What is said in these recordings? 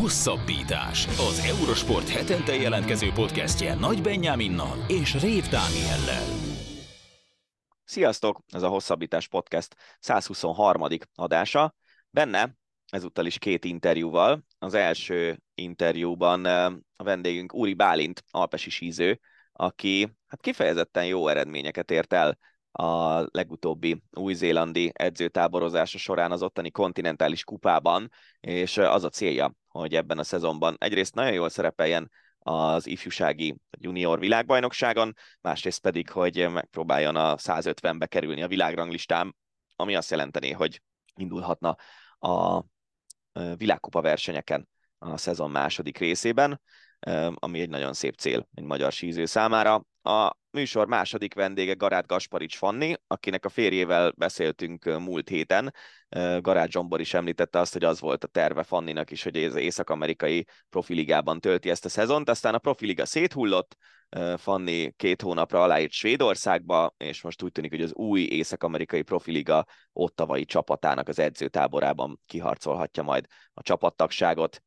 Hosszabbítás. Az Eurosport hetente jelentkező podcastje Nagy Benyáminnal és Rév Dániellel. Sziasztok! Ez a Hosszabbítás Podcast 123. adása. Benne ezúttal is két interjúval. Az első interjúban a vendégünk Úri Bálint, alpesi síző, aki hát kifejezetten jó eredményeket ért el a legutóbbi új-zélandi edzőtáborozása során az ottani kontinentális kupában, és az a célja, hogy ebben a szezonban egyrészt nagyon jól szerepeljen az ifjúsági junior világbajnokságon, másrészt pedig, hogy megpróbáljon a 150-be kerülni a világranglistán, ami azt jelenteni, hogy indulhatna a világkupa versenyeken a szezon második részében, ami egy nagyon szép cél egy magyar síző számára. A műsor második vendége Garát Gasparics Fanni, akinek a férjével beszéltünk múlt héten. Garát Zsombor is említette azt, hogy az volt a terve Fanninak is, hogy az észak-amerikai profiligában tölti ezt a szezont, aztán a profiliga széthullott, Fanni két hónapra aláírt Svédországba, és most úgy tűnik, hogy az új észak-amerikai profiliga ottavai csapatának az edzőtáborában kiharcolhatja majd a csapattagságot.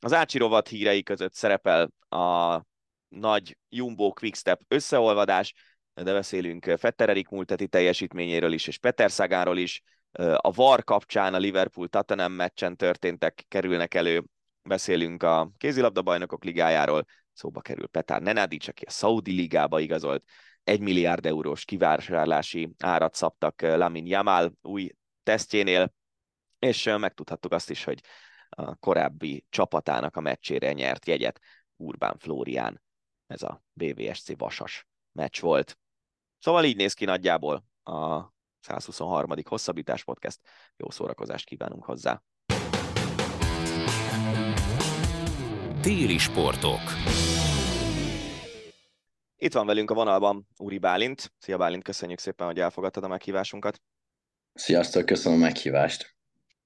Az Ácsi rovat hírei között szerepel a nagy Jumbo Quickstep összeolvadás, de beszélünk Fetter Erik múlteti teljesítményéről is, és Peter Szagáról is. A VAR kapcsán a Liverpool-Tottenham meccsen történtek, kerülnek elő, beszélünk a kézilabda bajnokok ligájáról, szóba kerül Petár Nenadic, aki a Saudi ligába igazolt, egy milliárd eurós kivásárlási árat szabtak Lamin Jamal új tesztjénél, és megtudhattuk azt is, hogy a korábbi csapatának a meccsére nyert jegyet Urbán Flórián. Ez a BVSC Vasas meccs volt. Szóval így néz ki nagyjából a 123. hosszabbítás podcast. Jó szórakozást kívánunk hozzá. Téli sportok. Itt van velünk a vonalban Úri Bálint. Szia Bálint, köszönjük szépen, hogy elfogadtad a meghívásunkat. Sziasztok, köszönöm a meghívást.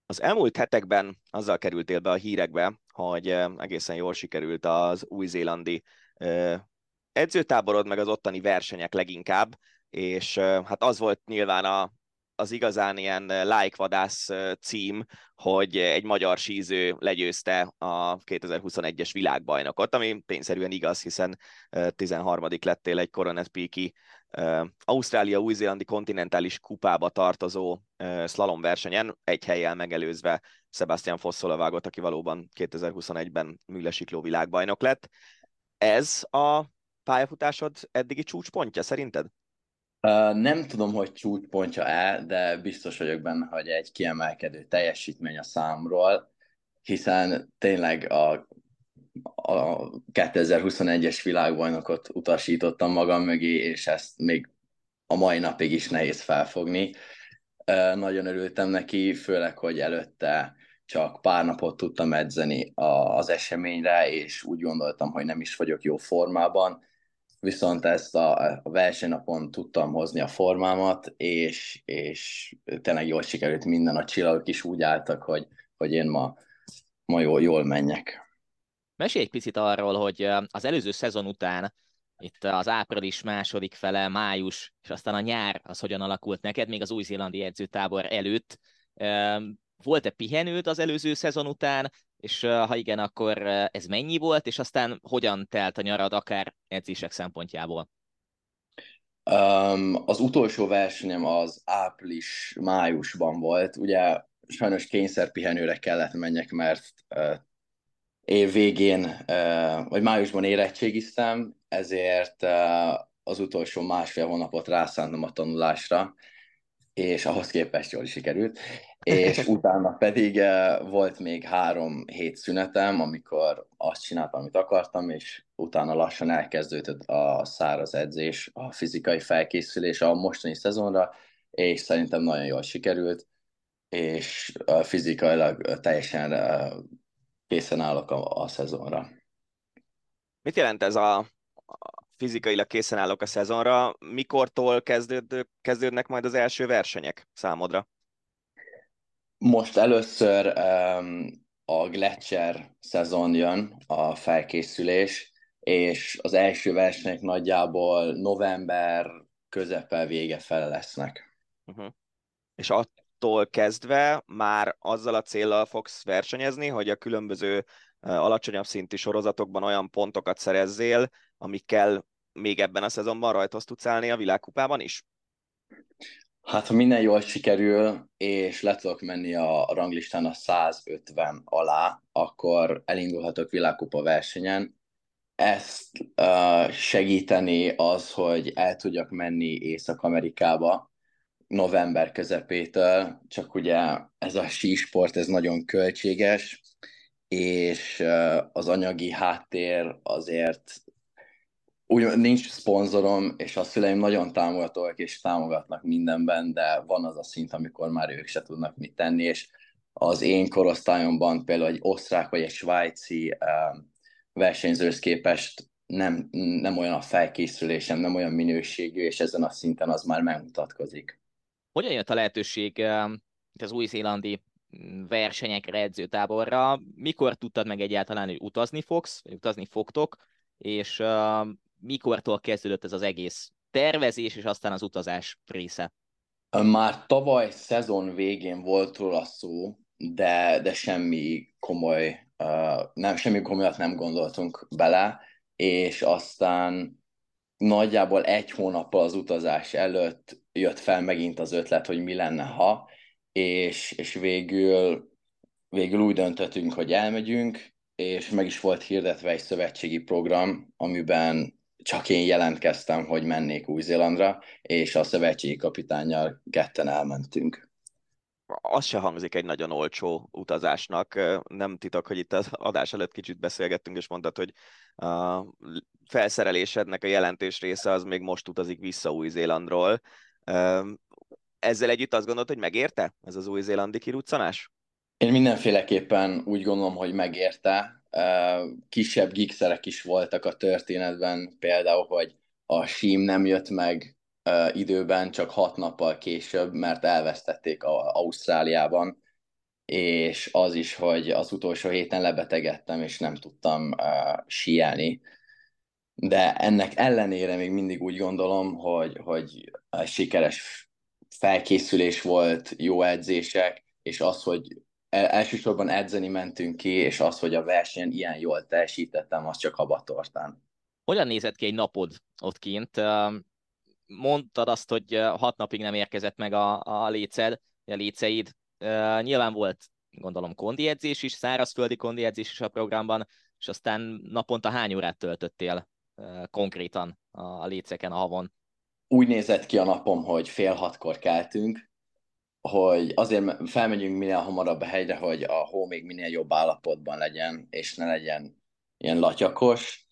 Az elmúlt hetekben azzal kerültél be a hírekbe, hogy egészen jól sikerült az új-zélandi edzőtáborod, meg az ottani versenyek leginkább, és hát az volt nyilván a, az igazán ilyen lájkvadász cím, hogy egy magyar síző legyőzte a 2021-es világbajnokot, ami tényszerűen igaz, hiszen 13. lettél egy Coronet Peaky Ausztrália-Új-Zélandi kontinentális kupába tartozó slalom versenyen, egy helyjel megelőzve Sebastian Fosszolavágot, aki valóban 2021-ben műlesikló világbajnok lett. Ez a pályafutásod eddigi csúcspontja szerinted? Uh, nem tudom, hogy csúcspontja-e, de biztos vagyok benne, hogy egy kiemelkedő teljesítmény a számról, hiszen tényleg a, a 2021-es világbajnokot utasítottam magam mögé, és ezt még a mai napig is nehéz felfogni. Uh, nagyon örültem neki, főleg, hogy előtte csak pár napot tudtam edzeni az eseményre, és úgy gondoltam, hogy nem is vagyok jó formában, viszont ezt a, a versenynapon tudtam hozni a formámat, és, és tényleg jól sikerült minden, a csillagok is úgy álltak, hogy, hogy én ma, ma jól, jól menjek. Mesélj egy picit arról, hogy az előző szezon után itt az április második fele, május, és aztán a nyár, az hogyan alakult neked, még az új-zélandi edzőtábor előtt. Volt-e pihenőd az előző szezon után, és ha igen, akkor ez mennyi volt, és aztán hogyan telt a nyarad akár edzések szempontjából? Um, az utolsó versenyem az április-májusban volt. Ugye sajnos kényszerpihenőre kellett menjek, mert uh, év végén, uh, vagy májusban érettségiztem, ezért uh, az utolsó másfél hónapot rászántam a tanulásra, és ahhoz képest jól sikerült és utána pedig uh, volt még három hét szünetem, amikor azt csináltam, amit akartam, és utána lassan elkezdődött a száraz edzés, a fizikai felkészülés a mostani szezonra, és szerintem nagyon jól sikerült, és uh, fizikailag teljesen uh, készen állok a, a szezonra. Mit jelent ez a, fizikailag készen állok a szezonra? Mikortól kezdőd, kezdődnek majd az első versenyek számodra? Most először um, a Gletscher szezon jön, a felkészülés, és az első versenyek nagyjából november közepe vége fele lesznek. Uh-huh. És attól kezdve már azzal a célral fogsz versenyezni, hogy a különböző alacsonyabb szintű sorozatokban olyan pontokat szerezzél, amikkel még ebben a szezonban rajtos tudsz állni a világkupában is? Hát, ha minden jól sikerül, és le tudok menni a ranglistán a 150 alá, akkor elindulhatok világkupa versenyen. Ezt uh, segíteni az, hogy el tudjak menni Észak-Amerikába november közepétől, csak ugye ez a sísport, ez nagyon költséges, és az anyagi háttér azért úgy nincs szponzorom, és a szüleim nagyon támogatóak, és támogatnak mindenben, de van az a szint, amikor már ők se tudnak mit tenni, és az én korosztályomban például egy osztrák vagy egy svájci um, versenyzőhöz képest nem, nem olyan a felkészülésem, nem olyan minőségű, és ezen a szinten az már megmutatkozik. Hogyan jött a lehetőség az új-zélandi versenyekre, edzőtáborra? Mikor tudtad meg egyáltalán, hogy utazni fogsz, vagy utazni fogtok, és mikortól kezdődött ez az egész tervezés, és aztán az utazás része? Már tavaly szezon végén volt róla szó, de, de semmi komoly, uh, nem, semmi komolyat nem gondoltunk bele, és aztán nagyjából egy hónappal az utazás előtt jött fel megint az ötlet, hogy mi lenne, ha, és, és végül, végül úgy döntöttünk, hogy elmegyünk, és meg is volt hirdetve egy szövetségi program, amiben csak én jelentkeztem, hogy mennék Új-Zélandra, és a szövetségi kapitányjal ketten elmentünk. Az se hangzik egy nagyon olcsó utazásnak. Nem titok, hogy itt az adás előtt kicsit beszélgettünk, és mondtad, hogy a felszerelésednek a jelentős része az még most utazik vissza Új-Zélandról. Ezzel együtt azt gondolod, hogy megérte ez az új-zélandi kiruccanás? Én mindenféleképpen úgy gondolom, hogy megérte kisebb gigszerek is voltak a történetben, például, hogy a sim nem jött meg időben, csak hat nappal később, mert elvesztették a Ausztráliában, és az is, hogy az utolsó héten lebetegedtem, és nem tudtam uh, síelni. De ennek ellenére még mindig úgy gondolom, hogy, hogy sikeres felkészülés volt, jó edzések, és az, hogy elsősorban edzeni mentünk ki, és az, hogy a versenyen ilyen jól teljesítettem, az csak habatortán. Hogyan nézett ki egy napod ott kint? Mondtad azt, hogy hat napig nem érkezett meg a, a léced, a léceid. Nyilván volt, gondolom, kondi edzés is, szárazföldi kondi edzés is a programban, és aztán naponta hány órát töltöttél konkrétan a léceken, a havon? Úgy nézett ki a napom, hogy fél hatkor keltünk, hogy azért felmegyünk minél hamarabb a hegyre, hogy a hó még minél jobb állapotban legyen, és ne legyen ilyen latyakos,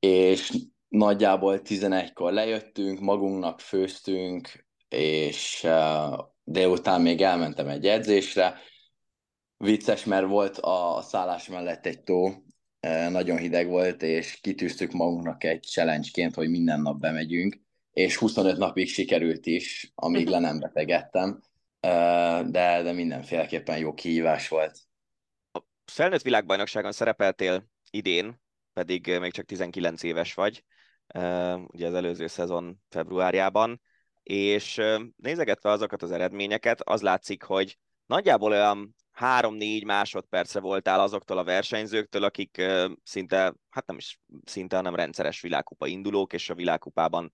és nagyjából 11-kor lejöttünk, magunknak főztünk, és délután még elmentem egy edzésre. Vicces, mert volt a szállás mellett egy tó, nagyon hideg volt, és kitűztük magunknak egy challenge hogy minden nap bemegyünk, és 25 napig sikerült is, amíg le nem betegedtem de, de mindenféleképpen jó kihívás volt. A felnőtt világbajnokságon szerepeltél idén, pedig még csak 19 éves vagy, ugye az előző szezon februárjában, és nézegetve azokat az eredményeket, az látszik, hogy nagyjából olyan 3-4 másodpercre voltál azoktól a versenyzőktől, akik szinte, hát nem is szinte, hanem rendszeres világkupa indulók, és a világkupában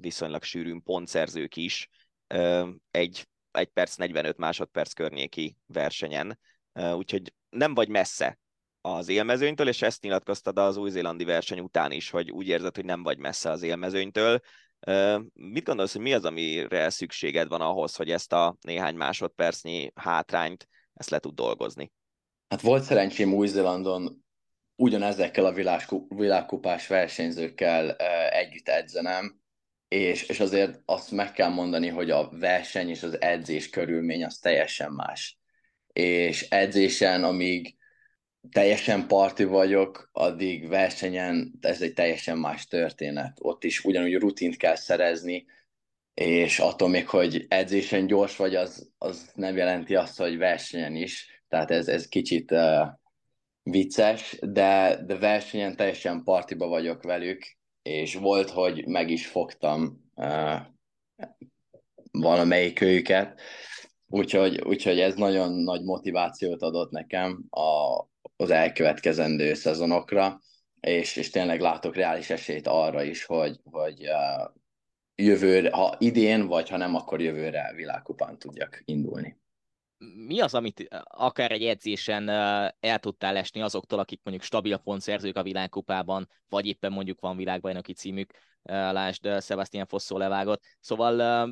viszonylag sűrűn pontszerzők is. Egy 1 perc 45 másodperc környéki versenyen, úgyhogy nem vagy messze az élmezőnytől, és ezt nyilatkoztad az új-zélandi verseny után is, hogy úgy érzed, hogy nem vagy messze az élmezőnytől. Mit gondolsz, hogy mi az, amire szükséged van ahhoz, hogy ezt a néhány másodpercnyi hátrányt ezt le tud dolgozni? Hát volt szerencsém Új-Zélandon ugyanezekkel a világkupás versenyzőkkel együtt edzenem, és, és azért azt meg kell mondani, hogy a verseny és az edzés körülmény az teljesen más. És edzésen, amíg teljesen parti vagyok, addig versenyen ez egy teljesen más történet. Ott is ugyanúgy rutint kell szerezni, és attól még, hogy edzésen gyors vagy, az, az nem jelenti azt, hogy versenyen is. Tehát ez, ez kicsit uh, vicces, de, de versenyen teljesen partiba vagyok velük, és volt, hogy meg is fogtam uh, valamelyik őket, úgyhogy, úgyhogy ez nagyon nagy motivációt adott nekem a az elkövetkezendő szezonokra, és, és tényleg látok reális esélyt arra is, hogy, hogy jövőre, ha idén, vagy ha nem, akkor jövőre világkupán tudjak indulni. Mi az, amit akár egy edzésen el tudtál esni azoktól, akik mondjuk stabil pontszerzők a világkupában, vagy éppen mondjuk van világbajnoki címük, lásd Sebastian Fosszó levágott. Szóval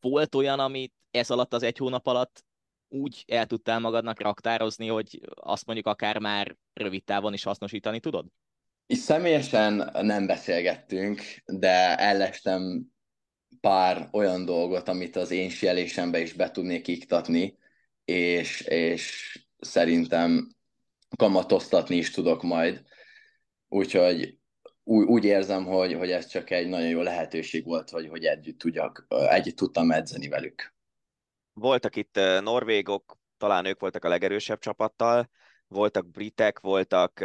volt olyan, amit ez alatt az egy hónap alatt úgy el tudtál magadnak raktározni, hogy azt mondjuk akár már rövid távon is hasznosítani tudod? És személyesen nem beszélgettünk, de ellestem pár olyan dolgot, amit az én sielésembe is be tudnék iktatni, és, és szerintem kamatoztatni is tudok majd. Úgyhogy úgy, úgy érzem, hogy, hogy ez csak egy nagyon jó lehetőség volt, hogy, hogy együtt, tudjak, együtt tudtam edzeni velük. Voltak itt norvégok, talán ők voltak a legerősebb csapattal, voltak britek, voltak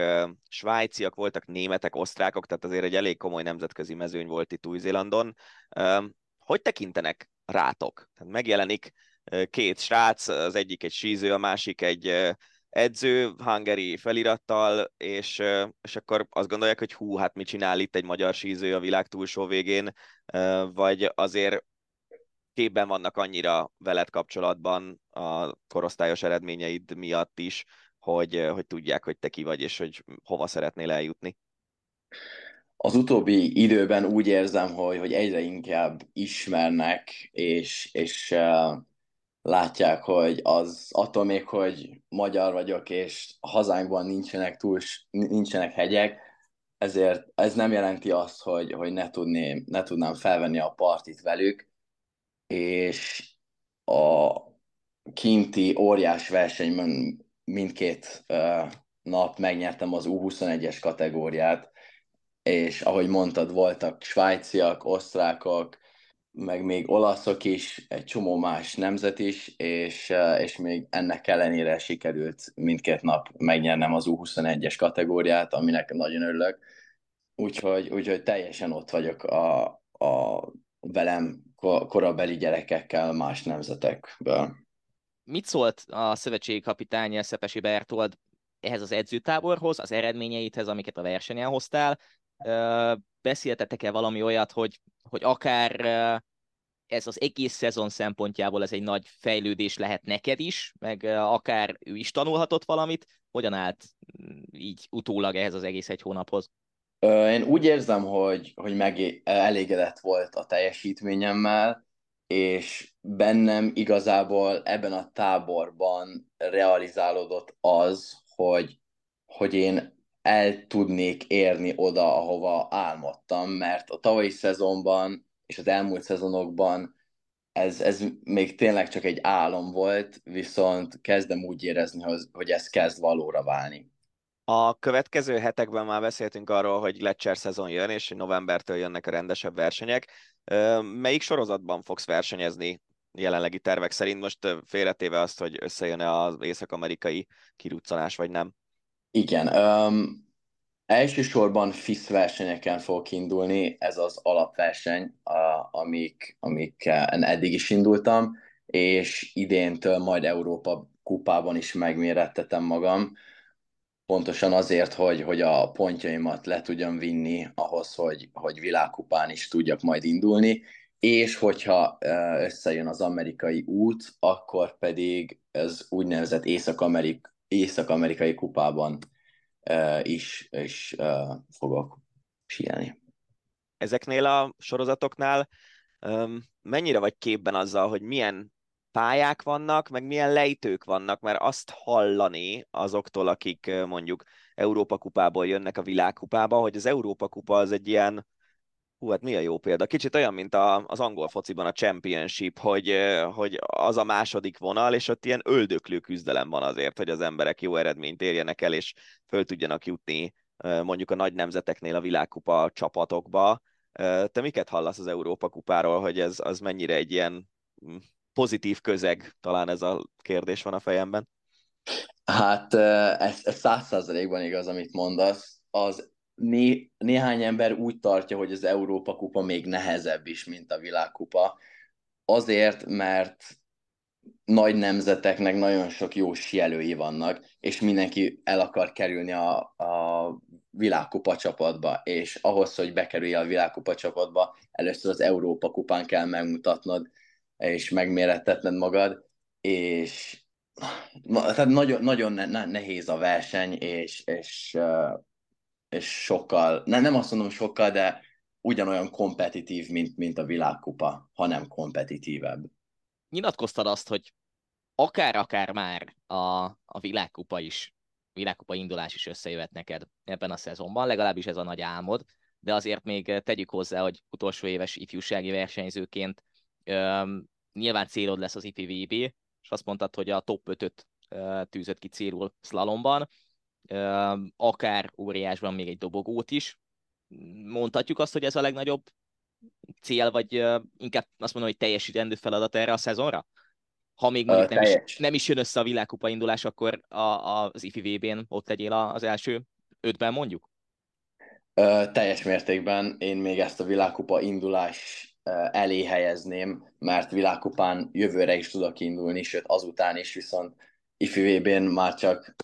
svájciak, voltak németek, osztrákok, tehát azért egy elég komoly nemzetközi mezőny volt itt Új-Zélandon. Uh, hogy tekintenek rátok? Tehát megjelenik két srác, az egyik egy síző, a másik egy edző, hangeri felirattal, és, és akkor azt gondolják, hogy hú, hát mit csinál itt egy magyar síző a világ túlsó végén, vagy azért képben vannak annyira veled kapcsolatban a korosztályos eredményeid miatt is, hogy, hogy tudják, hogy te ki vagy, és hogy hova szeretnél eljutni? Az utóbbi időben úgy érzem, hogy, hogy egyre inkább ismernek, és, és látják, hogy az attól még, hogy magyar vagyok, és hazánkban nincsenek, túl, nincsenek hegyek, ezért ez nem jelenti azt, hogy, hogy ne, tudném, ne tudnám felvenni a partit velük, és a kinti óriás versenyben mindkét nap megnyertem az U21-es kategóriát, és ahogy mondtad, voltak svájciak, osztrákok, meg még olaszok is, egy csomó más nemzet is, és, és még ennek ellenére sikerült mindkét nap megnyernem az U21-es kategóriát, aminek nagyon örülök. Úgyhogy, úgyhogy teljesen ott vagyok a, a velem korabeli gyerekekkel más nemzetekből mit szólt a szövetségi kapitány Szepesi Bertold ehhez az edzőtáborhoz, az eredményeithez, amiket a versenyen hoztál? Beszéltetek-e valami olyat, hogy, hogy akár ez az egész szezon szempontjából ez egy nagy fejlődés lehet neked is, meg akár ő is tanulhatott valamit, hogyan állt mm, így utólag ehhez az egész egy hónaphoz? Én úgy érzem, hogy, hogy meg elégedett volt a teljesítményemmel, és bennem igazából ebben a táborban realizálódott az, hogy, hogy én el tudnék érni oda, ahova álmodtam, mert a tavalyi szezonban és az elmúlt szezonokban ez, ez még tényleg csak egy álom volt, viszont kezdem úgy érezni, hogy, ez kezd valóra válni. A következő hetekben már beszéltünk arról, hogy Lecser szezon jön, és novembertől jönnek a rendesebb versenyek. Melyik sorozatban fogsz versenyezni jelenlegi tervek szerint? Most félretéve azt, hogy összejön-e az észak-amerikai kiruccanás, vagy nem? Igen. Um, elsősorban FIS versenyeken fog indulni, ez az alapverseny, amik, amik eddig is indultam, és idéntől majd Európa kupában is megmérettetem magam. Pontosan azért, hogy, hogy a pontjaimat le tudjam vinni ahhoz, hogy, hogy világkupán is tudjak majd indulni, és hogyha összejön az amerikai út, akkor pedig ez úgynevezett észak-amerik, észak-amerikai kupában is, is fogok síelni. Ezeknél a sorozatoknál mennyire vagy képben azzal, hogy milyen pályák vannak, meg milyen lejtők vannak, mert azt hallani azoktól, akik mondjuk Európa kupából jönnek a világkupába, hogy az Európa kupa az egy ilyen, hú, hát mi a jó példa? Kicsit olyan, mint a, az angol fociban a championship, hogy, hogy az a második vonal, és ott ilyen öldöklő küzdelem van azért, hogy az emberek jó eredményt érjenek el, és föl tudjanak jutni mondjuk a nagy nemzeteknél a világkupa csapatokba. Te miket hallasz az Európa kupáról, hogy ez az mennyire egy ilyen hm, pozitív közeg, talán ez a kérdés van a fejemben. Hát ez száz százalékban igaz, amit mondasz. Az né, néhány ember úgy tartja, hogy az Európa kupa még nehezebb is, mint a világkupa. Azért, mert nagy nemzeteknek nagyon sok jó sielői vannak, és mindenki el akar kerülni a, a világkupa csapatba, és ahhoz, hogy bekerülj a világkupa csapatba, először az Európa kupán kell megmutatnod, és megmérettetned magad, és tehát nagyon, nagyon nehéz a verseny, és, és, és sokkal, nem, nem azt mondom sokkal, de ugyanolyan kompetitív, mint, mint a világkupa, hanem kompetitívebb. Nyilatkoztad azt, hogy akár-akár már a, a világkupa is, világkupa indulás is összejöhet neked ebben a szezonban, legalábbis ez a nagy álmod, de azért még tegyük hozzá, hogy utolsó éves ifjúsági versenyzőként üm, nyilván célod lesz az IPVB, és azt mondtad, hogy a top 5-öt tűzött ki célul slalomban, akár óriásban még egy dobogót is. Mondhatjuk azt, hogy ez a legnagyobb cél, vagy inkább azt mondom, hogy teljesítendő feladat erre a szezonra? Ha még mondjuk nem is, nem is jön össze a világkupa indulás, akkor a, a, az IFI VB-n ott legyél az első ötben mondjuk? Ö, teljes mértékben én még ezt a világkupa indulás elé helyezném, mert világkupán jövőre is tudok indulni, sőt azután is, viszont ifi VB-n már csak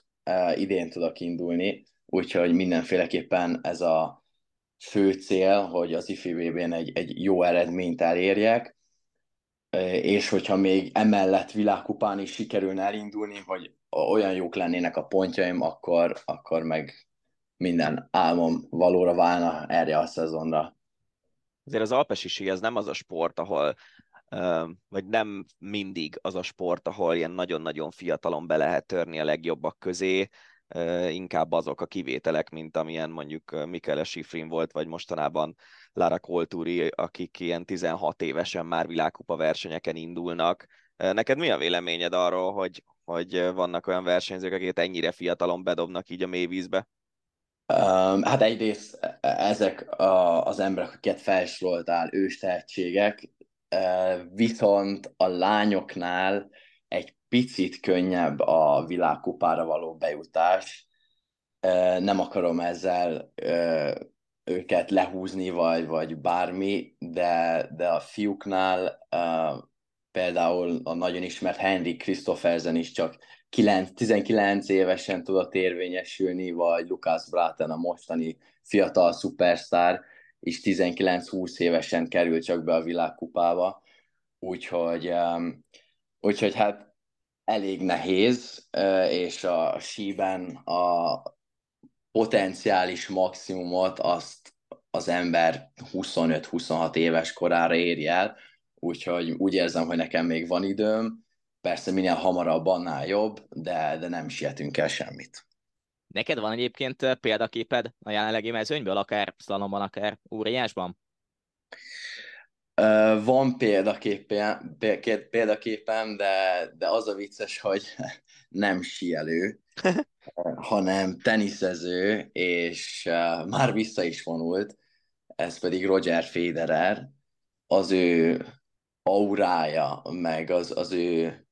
idén tudok indulni, úgyhogy mindenféleképpen ez a fő cél, hogy az ifi VB-n egy, egy jó eredményt elérjek, és hogyha még emellett világkupán is sikerülne elindulni, hogy olyan jók lennének a pontjaim, akkor, akkor meg minden álmom valóra válna erre a szezonra. Azért az alpesi sí, ez nem az a sport, ahol vagy nem mindig az a sport, ahol ilyen nagyon-nagyon fiatalon be lehet törni a legjobbak közé, inkább azok a kivételek, mint amilyen mondjuk Mikele Schifrin volt, vagy mostanában Lara Colturi, akik ilyen 16 évesen már világkupa versenyeken indulnak. Neked mi a véleményed arról, hogy, hogy vannak olyan versenyzők, akiket ennyire fiatalon bedobnak így a mélyvízbe? Um, hát egyrészt e, e, ezek a, az emberek, akiket felsoroltál, ős tehetségek, viszont a lányoknál egy picit könnyebb a világkupára való bejutás. Nem akarom ezzel őket lehúzni, vagy, vagy bármi, de, de a fiúknál például a nagyon ismert Henry Christophersen is csak 9, 19 évesen tudott érvényesülni, vagy Lukács Bráten a mostani fiatal szupersztár is 19-20 évesen került csak be a világkupába, úgyhogy, úgyhogy hát elég nehéz, és a síben a potenciális maximumot azt az ember 25-26 éves korára éri el, úgyhogy úgy érzem, hogy nekem még van időm, Persze minél hamarabb, annál jobb, de, de nem sietünk el semmit. Neked van egyébként példaképed a jelenlegi mezőnyből, akár szlalomban, akár óriásban? Van példaképpen, példaképem, de, de az a vicces, hogy nem sielő, hanem teniszező, és már vissza is vonult, ez pedig Roger Federer, az ő aurája, meg az, az ő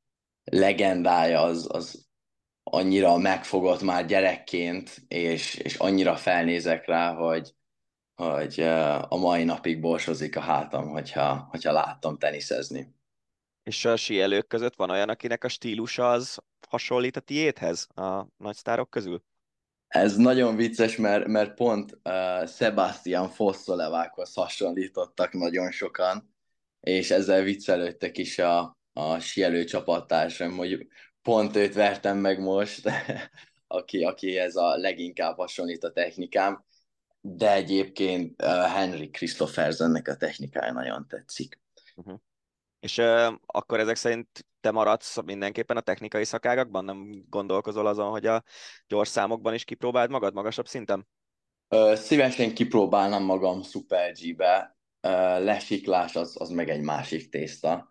legendája az, az annyira megfogott már gyerekként, és, és annyira felnézek rá, hogy, hogy a mai napig borsozik a hátam, hogyha, hogyha láttam teniszezni. És a síelők között van olyan, akinek a stílusa az hasonlít a tiédhez a nagy sztárok közül? Ez nagyon vicces, mert, mert pont uh, Sebastian Fossolevákhoz hasonlítottak nagyon sokan, és ezzel viccelődtek is a, a sielő csapattársam, hogy pont őt vertem meg most, aki, aki ez a leginkább hasonlít a technikám, de egyébként Henry Christophersennek a technikája nagyon tetszik. Uh-huh. És uh, akkor ezek szerint te maradsz mindenképpen a technikai szakágakban? Nem gondolkozol azon, hogy a gyors számokban is kipróbáld magad magasabb szinten? Uh, szívesen kipróbálnám magam Super G-be. Uh, lesiklás az, az meg egy másik tészta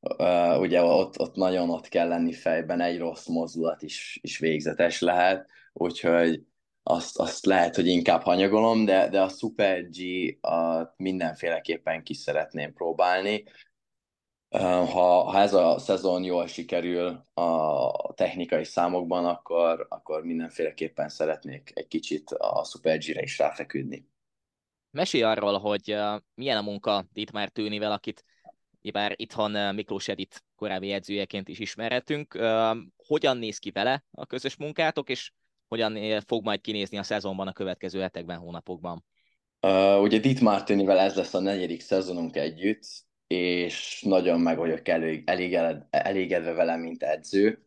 uh, ugye ott, ott nagyon ott kell lenni fejben, egy rossz mozdulat is, is végzetes lehet, úgyhogy azt, azt lehet, hogy inkább hanyagolom, de, de a Super G a mindenféleképpen ki szeretném próbálni. Ha, ha ez a szezon jól sikerül a technikai számokban, akkor, akkor mindenféleképpen szeretnék egy kicsit a Super G-re is ráfeküdni. Mesélj arról, hogy milyen a munka itt már Tűnivel, akit bár itthon Miklós Edit korábbi edzőjeként is ismerhetünk. Hogyan néz ki vele a közös munkátok, és hogyan fog majd kinézni a szezonban a következő hetekben, hónapokban? Uh, ugye Dit Martinivel ez lesz a negyedik szezonunk együtt, és nagyon meg vagyok elég, elégedve, elégedve vele, mint edző.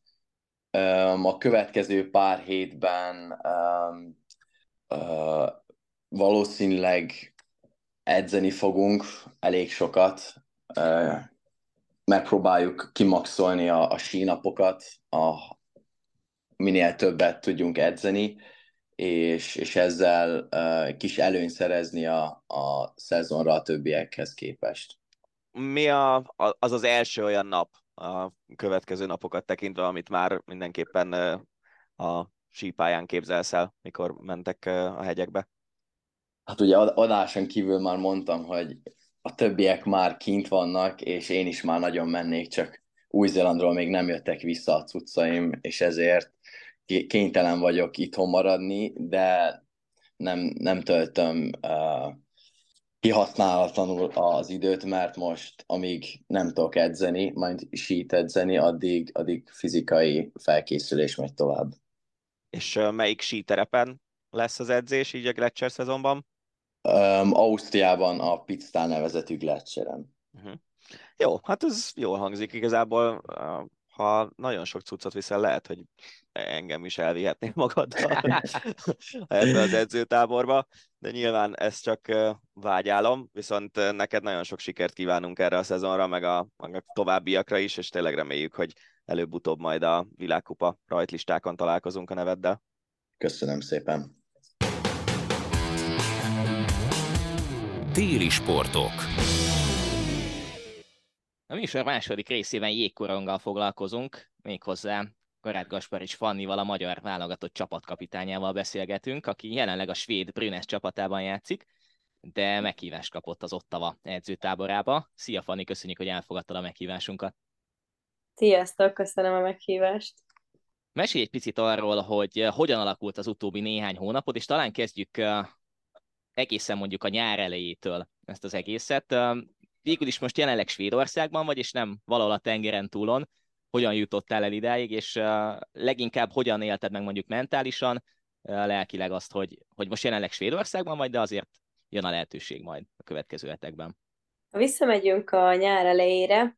Um, a következő pár hétben um, uh, valószínűleg edzeni fogunk elég sokat, megpróbáljuk kimaxolni a, a sínapokat, a, minél többet tudjunk edzeni, és, és ezzel uh, kis előny szerezni a, a szezonra a többiekhez képest. Mi a, az az első olyan nap a következő napokat tekintve, amit már mindenképpen a sípályán képzelsz el, mikor mentek a hegyekbe? Hát ugye adáson kívül már mondtam, hogy a többiek már kint vannak, és én is már nagyon mennék, csak Új-Zélandról még nem jöttek vissza a cuccaim, és ezért kénytelen vagyok itthon maradni, de nem, nem töltöm uh, kihasználatlanul az időt, mert most, amíg nem tudok edzeni, majd sít edzeni, addig, addig fizikai felkészülés megy tovább. És uh, melyik síterepen lesz az edzés így a Gletscher szezonban? Um, Ausztriában a Pitstál nevezetű Gletscheren. Uh-huh. Jó, hát ez jól hangzik igazából. Ha nagyon sok cuccot viszel, lehet, hogy engem is elvihetnél magaddal ebbe az edzőtáborba, de nyilván ez csak vágyálom, viszont neked nagyon sok sikert kívánunk erre a szezonra, meg a, meg a továbbiakra is, és tényleg reméljük, hogy előbb-utóbb majd a világkupa rajtlistákon találkozunk a neveddel. Köszönöm szépen! Téli sportok. A műsor második részében jégkoronggal foglalkozunk, méghozzá Karát Gaspar és Fannival, a magyar válogatott csapatkapitányával beszélgetünk, aki jelenleg a svéd Brünes csapatában játszik, de meghívást kapott az Ottava edzőtáborába. Szia Fanni, köszönjük, hogy elfogadtad a meghívásunkat. Sziasztok, köszönöm a meghívást. Mesélj egy picit arról, hogy hogyan alakult az utóbbi néhány hónapot, és talán kezdjük egészen mondjuk a nyár elejétől ezt az egészet. Végül is most jelenleg Svédországban vagy, és nem valahol a tengeren túlon. Hogyan jutottál el idáig, és leginkább hogyan élted meg mondjuk mentálisan, lelkileg azt, hogy, hogy most jelenleg Svédországban vagy, de azért jön a lehetőség majd a következő hetekben. Ha visszamegyünk a nyár elejére,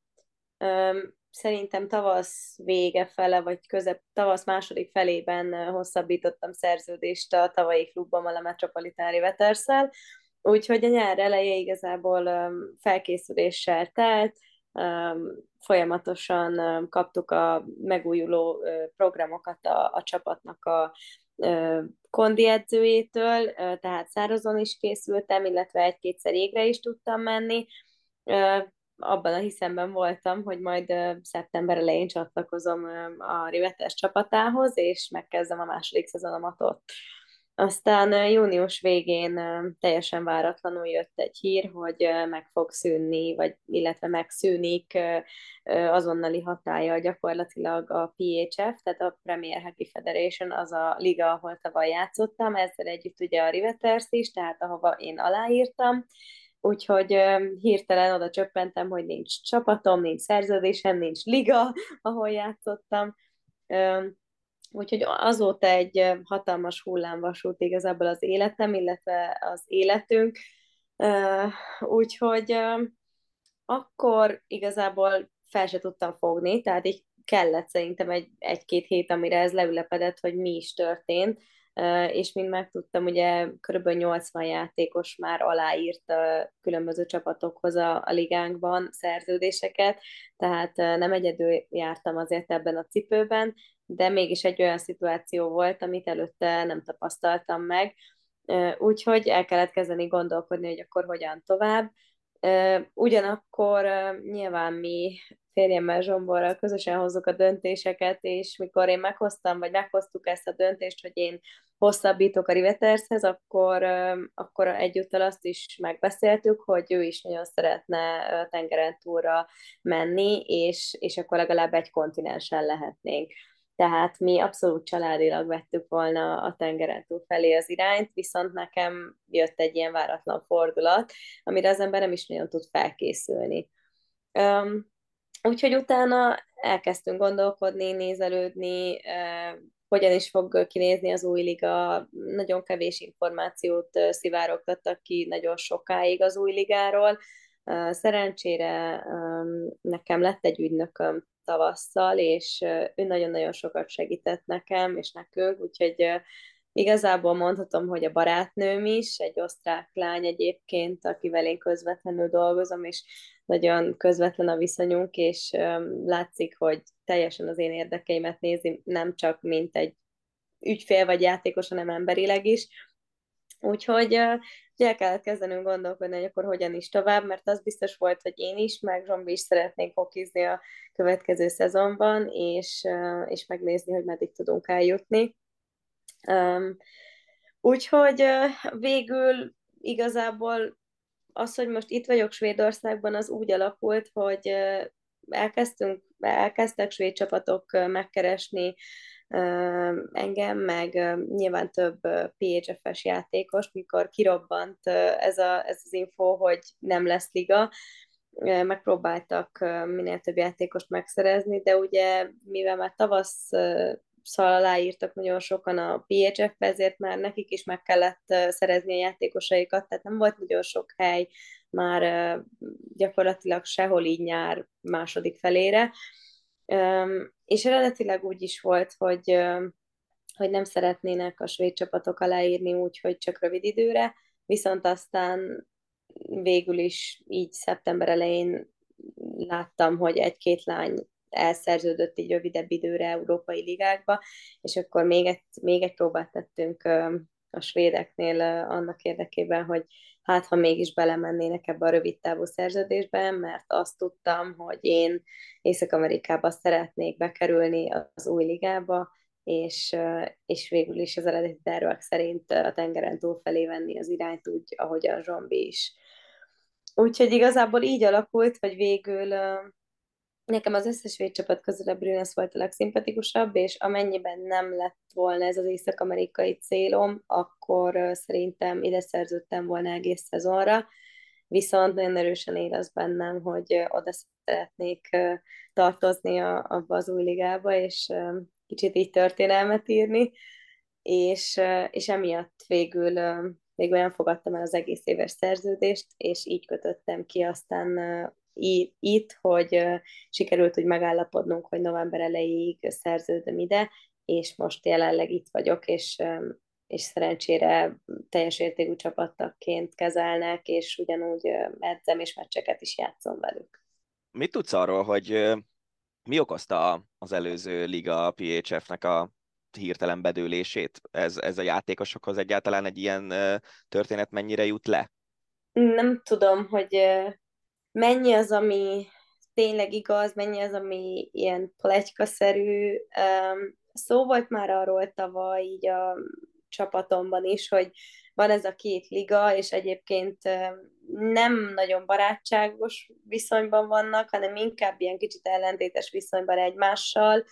szerintem tavasz vége fele, vagy közep, tavasz második felében hosszabbítottam szerződést a tavalyi klubban, a Metropolitán Riveterszel, úgyhogy a nyár eleje igazából felkészüléssel telt, folyamatosan kaptuk a megújuló programokat a, a csapatnak a kondi edzőjétől, tehát szárazon is készültem, illetve egy-kétszer égre is tudtam menni, abban a hiszemben voltam, hogy majd szeptember elején csatlakozom a Rivetes csapatához, és megkezdem a második szezonomat ott. Aztán június végén teljesen váratlanul jött egy hír, hogy meg fog szűnni, vagy illetve megszűnik azonnali hatája gyakorlatilag a PHF, tehát a Premier Hockey Federation, az a liga, ahol tavaly játszottam, ezzel együtt ugye a Riveters is, tehát ahova én aláírtam, úgyhogy hirtelen oda csöppentem, hogy nincs csapatom, nincs szerződésem, nincs liga, ahol játszottam. Úgyhogy azóta egy hatalmas hullámvasút igazából az életem, illetve az életünk. Úgyhogy akkor igazából fel se tudtam fogni, tehát így kellett szerintem egy, egy-két hét, amire ez leülepedett, hogy mi is történt és mint megtudtam, ugye kb. 80 játékos már aláírt a különböző csapatokhoz a, a ligánkban szerződéseket, tehát nem egyedül jártam azért ebben a cipőben, de mégis egy olyan szituáció volt, amit előtte nem tapasztaltam meg, úgyhogy el kellett kezdeni gondolkodni, hogy akkor hogyan tovább. Ugyanakkor nyilván mi férjemmel Zsomborral közösen hozzuk a döntéseket, és mikor én meghoztam, vagy meghoztuk ezt a döntést, hogy én hosszabbítok a Rivetershez, akkor, akkor egyúttal azt is megbeszéltük, hogy ő is nagyon szeretne tengeren túlra menni, és, és akkor legalább egy kontinensen lehetnénk. Tehát mi abszolút családilag vettük volna a tengeren túl felé az irányt, viszont nekem jött egy ilyen váratlan fordulat, amire az ember nem is nagyon tud felkészülni. Um, Úgyhogy utána elkezdtünk gondolkodni, nézelődni, hogyan is fog kinézni az új liga. Nagyon kevés információt szivárogtattak ki nagyon sokáig az új ligáról. Szerencsére nekem lett egy ügynököm tavasszal, és ő nagyon-nagyon sokat segített nekem és nekünk, úgyhogy igazából mondhatom, hogy a barátnőm is, egy osztrák lány egyébként, akivel én közvetlenül dolgozom, és nagyon közvetlen a viszonyunk, és látszik, hogy teljesen az én érdekeimet nézi, nem csak mint egy ügyfél vagy játékos, hanem emberileg is. Úgyhogy el kellett kezdenünk gondolkodni, hogy akkor hogyan is tovább, mert az biztos volt, hogy én is, meg Zsombi is szeretnénk hokizni a következő szezonban, és, és megnézni, hogy meddig tudunk eljutni. Úgyhogy végül igazából az, hogy most itt vagyok Svédországban, az úgy alakult, hogy elkezdtünk, elkezdtek svéd csapatok megkeresni engem, meg nyilván több PHF-es játékos, mikor kirobbant ez, a, ez az info, hogy nem lesz liga, megpróbáltak minél több játékost megszerezni, de ugye mivel már tavasz szal aláírtak nagyon sokan a phf ezért már nekik is meg kellett szerezni a játékosaikat, tehát nem volt nagyon sok hely már gyakorlatilag sehol így nyár második felére. És eredetileg úgy is volt, hogy, hogy nem szeretnének a svéd csapatok aláírni úgy, hogy csak rövid időre, viszont aztán végül is így szeptember elején láttam, hogy egy-két lány elszerződött egy rövidebb időre európai ligákba, és akkor még egy, még egy próbát tettünk a svédeknél annak érdekében, hogy hát ha mégis belemennének ebbe a rövid távú szerződésbe, mert azt tudtam, hogy én Észak-Amerikába szeretnék bekerülni az új ligába, és, és végül is az eredeti tervek szerint a tengeren túl felé venni az irányt úgy, ahogy a Zsombi is. Úgyhogy igazából így alakult, hogy végül nekem az összes védcsapat közül a Brünes volt a legszimpatikusabb, és amennyiben nem lett volna ez az észak-amerikai célom, akkor szerintem ide szerződtem volna egész szezonra, viszont nagyon erősen érez bennem, hogy oda szeretnék tartozni a, abba az új ligába, és kicsit így történelmet írni, és, és emiatt végül, végül nem fogadtam el az egész éves szerződést, és így kötöttem ki aztán itt, hogy sikerült hogy megállapodnunk, hogy november elejéig szerződöm ide, és most jelenleg itt vagyok, és, és szerencsére teljes értékű csapattaként kezelnek, és ugyanúgy edzem és meccseket is játszom velük. Mit tudsz arról, hogy mi okozta az előző liga a PHF-nek a hirtelen bedőlését? Ez, ez a játékosokhoz egyáltalán egy ilyen történet mennyire jut le? Nem tudom, hogy mennyi az, ami tényleg igaz, mennyi az, ami ilyen plegykaszerű. Szó volt már arról tavaly így a csapatomban is, hogy van ez a két liga, és egyébként nem nagyon barátságos viszonyban vannak, hanem inkább ilyen kicsit ellentétes viszonyban egymással,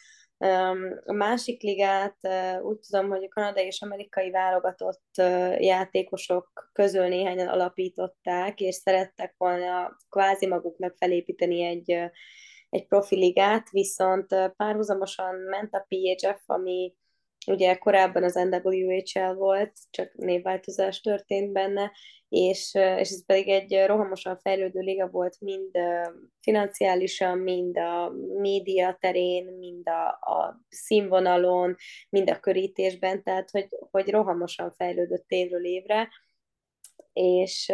a másik ligát úgy tudom, hogy a kanadai és amerikai válogatott játékosok közül néhányan alapították, és szerettek volna kvázi maguknak felépíteni egy, egy profiligát, viszont párhuzamosan ment a PHF, ami ugye korábban az NWHL volt, csak névváltozás történt benne, és, és ez pedig egy rohamosan fejlődő liga volt mind financiálisan, mind a média terén, mind a, a színvonalon, mind a körítésben, tehát hogy, hogy rohamosan fejlődött évről évre, és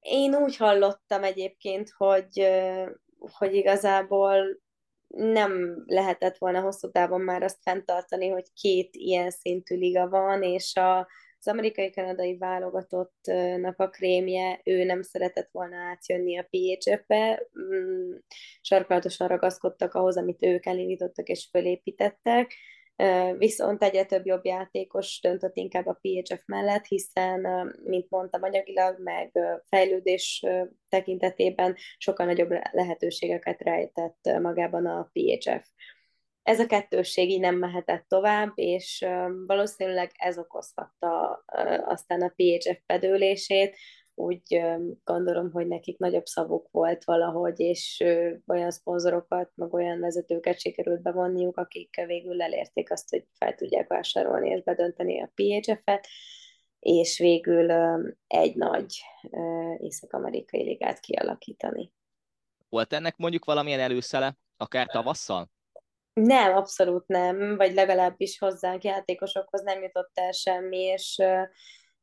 én úgy hallottam egyébként, hogy, hogy igazából nem lehetett volna hosszú távon már azt fenntartani, hogy két ilyen szintű liga van, és a, az amerikai-kanadai válogatottnak a krémje, ő nem szeretett volna átjönni a PHF-be, mm, sarkalatosan ragaszkodtak ahhoz, amit ők elindítottak és fölépítettek, viszont egyre több jobb játékos döntött inkább a PHF mellett, hiszen, mint mondtam, anyagilag, meg fejlődés tekintetében sokkal nagyobb lehetőségeket rejtett magában a PHF. Ez a kettősség így nem mehetett tovább, és valószínűleg ez okozhatta aztán a PHF bedőlését, úgy gondolom, hogy nekik nagyobb szavuk volt valahogy, és olyan szponzorokat, meg olyan vezetőket sikerült bevonniuk, akik végül elérték azt, hogy fel tudják vásárolni és bedönteni a PHF-et, és végül egy nagy észak-amerikai ligát kialakítani. Volt ennek mondjuk valamilyen előszele, akár tavasszal? Nem, abszolút nem, vagy legalábbis hozzánk játékosokhoz nem jutott el semmi, és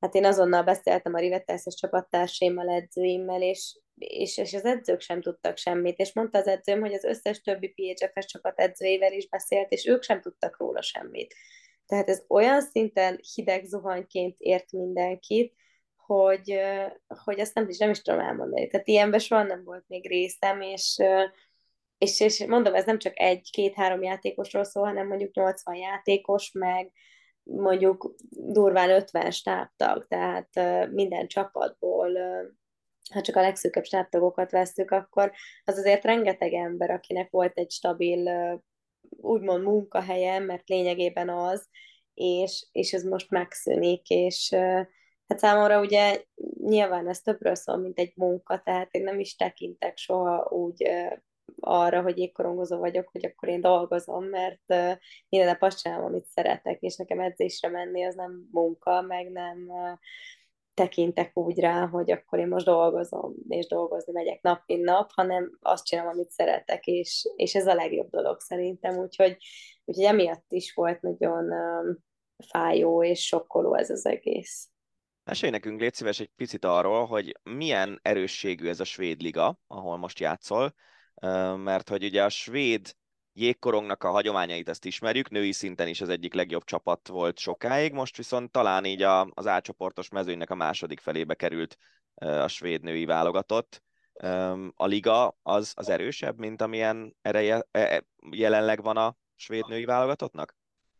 hát én azonnal beszéltem a Rivetelszes csapattársaimmal, edzőimmel, és, és, és az edzők sem tudtak semmit, és mondta az edzőm, hogy az összes többi PHF-es csapat edzőivel is beszélt, és ők sem tudtak róla semmit. Tehát ez olyan szinten hideg zuhanyként ért mindenkit, hogy, hogy azt nem is, nem is tudom elmondani. Tehát ilyenben soha nem volt még részem, és, és, és mondom, ez nem csak egy, két-három játékosról szól, hanem mondjuk 80 játékos, meg mondjuk durván 50 stábtag, tehát minden csapatból, ha csak a legszűkebb stábtagokat vesztük, akkor az azért rengeteg ember, akinek volt egy stabil úgymond munkahelye, mert lényegében az, és, és ez most megszűnik, és hát számomra ugye nyilván ez többről szól, mint egy munka, tehát én nem is tekintek soha úgy arra, hogy ékkorongozó vagyok, hogy akkor én dolgozom, mert minden nap azt csinálom, amit szeretek, és nekem edzésre menni az nem munka, meg nem tekintek úgy rá, hogy akkor én most dolgozom, és dolgozni megyek nap, mint nap, hanem azt csinálom, amit szeretek, és, és ez a legjobb dolog szerintem, úgyhogy, úgyhogy emiatt is volt nagyon fájó és sokkoló ez az egész. Mesélj nekünk, légy szíves egy picit arról, hogy milyen erősségű ez a svéd liga, ahol most játszol, mert hogy ugye a svéd jégkorongnak a hagyományait ezt ismerjük, női szinten is az egyik legjobb csapat volt sokáig, most viszont talán így a, az átcsoportos mezőnynek a második felébe került a svéd női válogatott. A liga az, az erősebb, mint amilyen ereje e, e, jelenleg van a svéd női válogatottnak?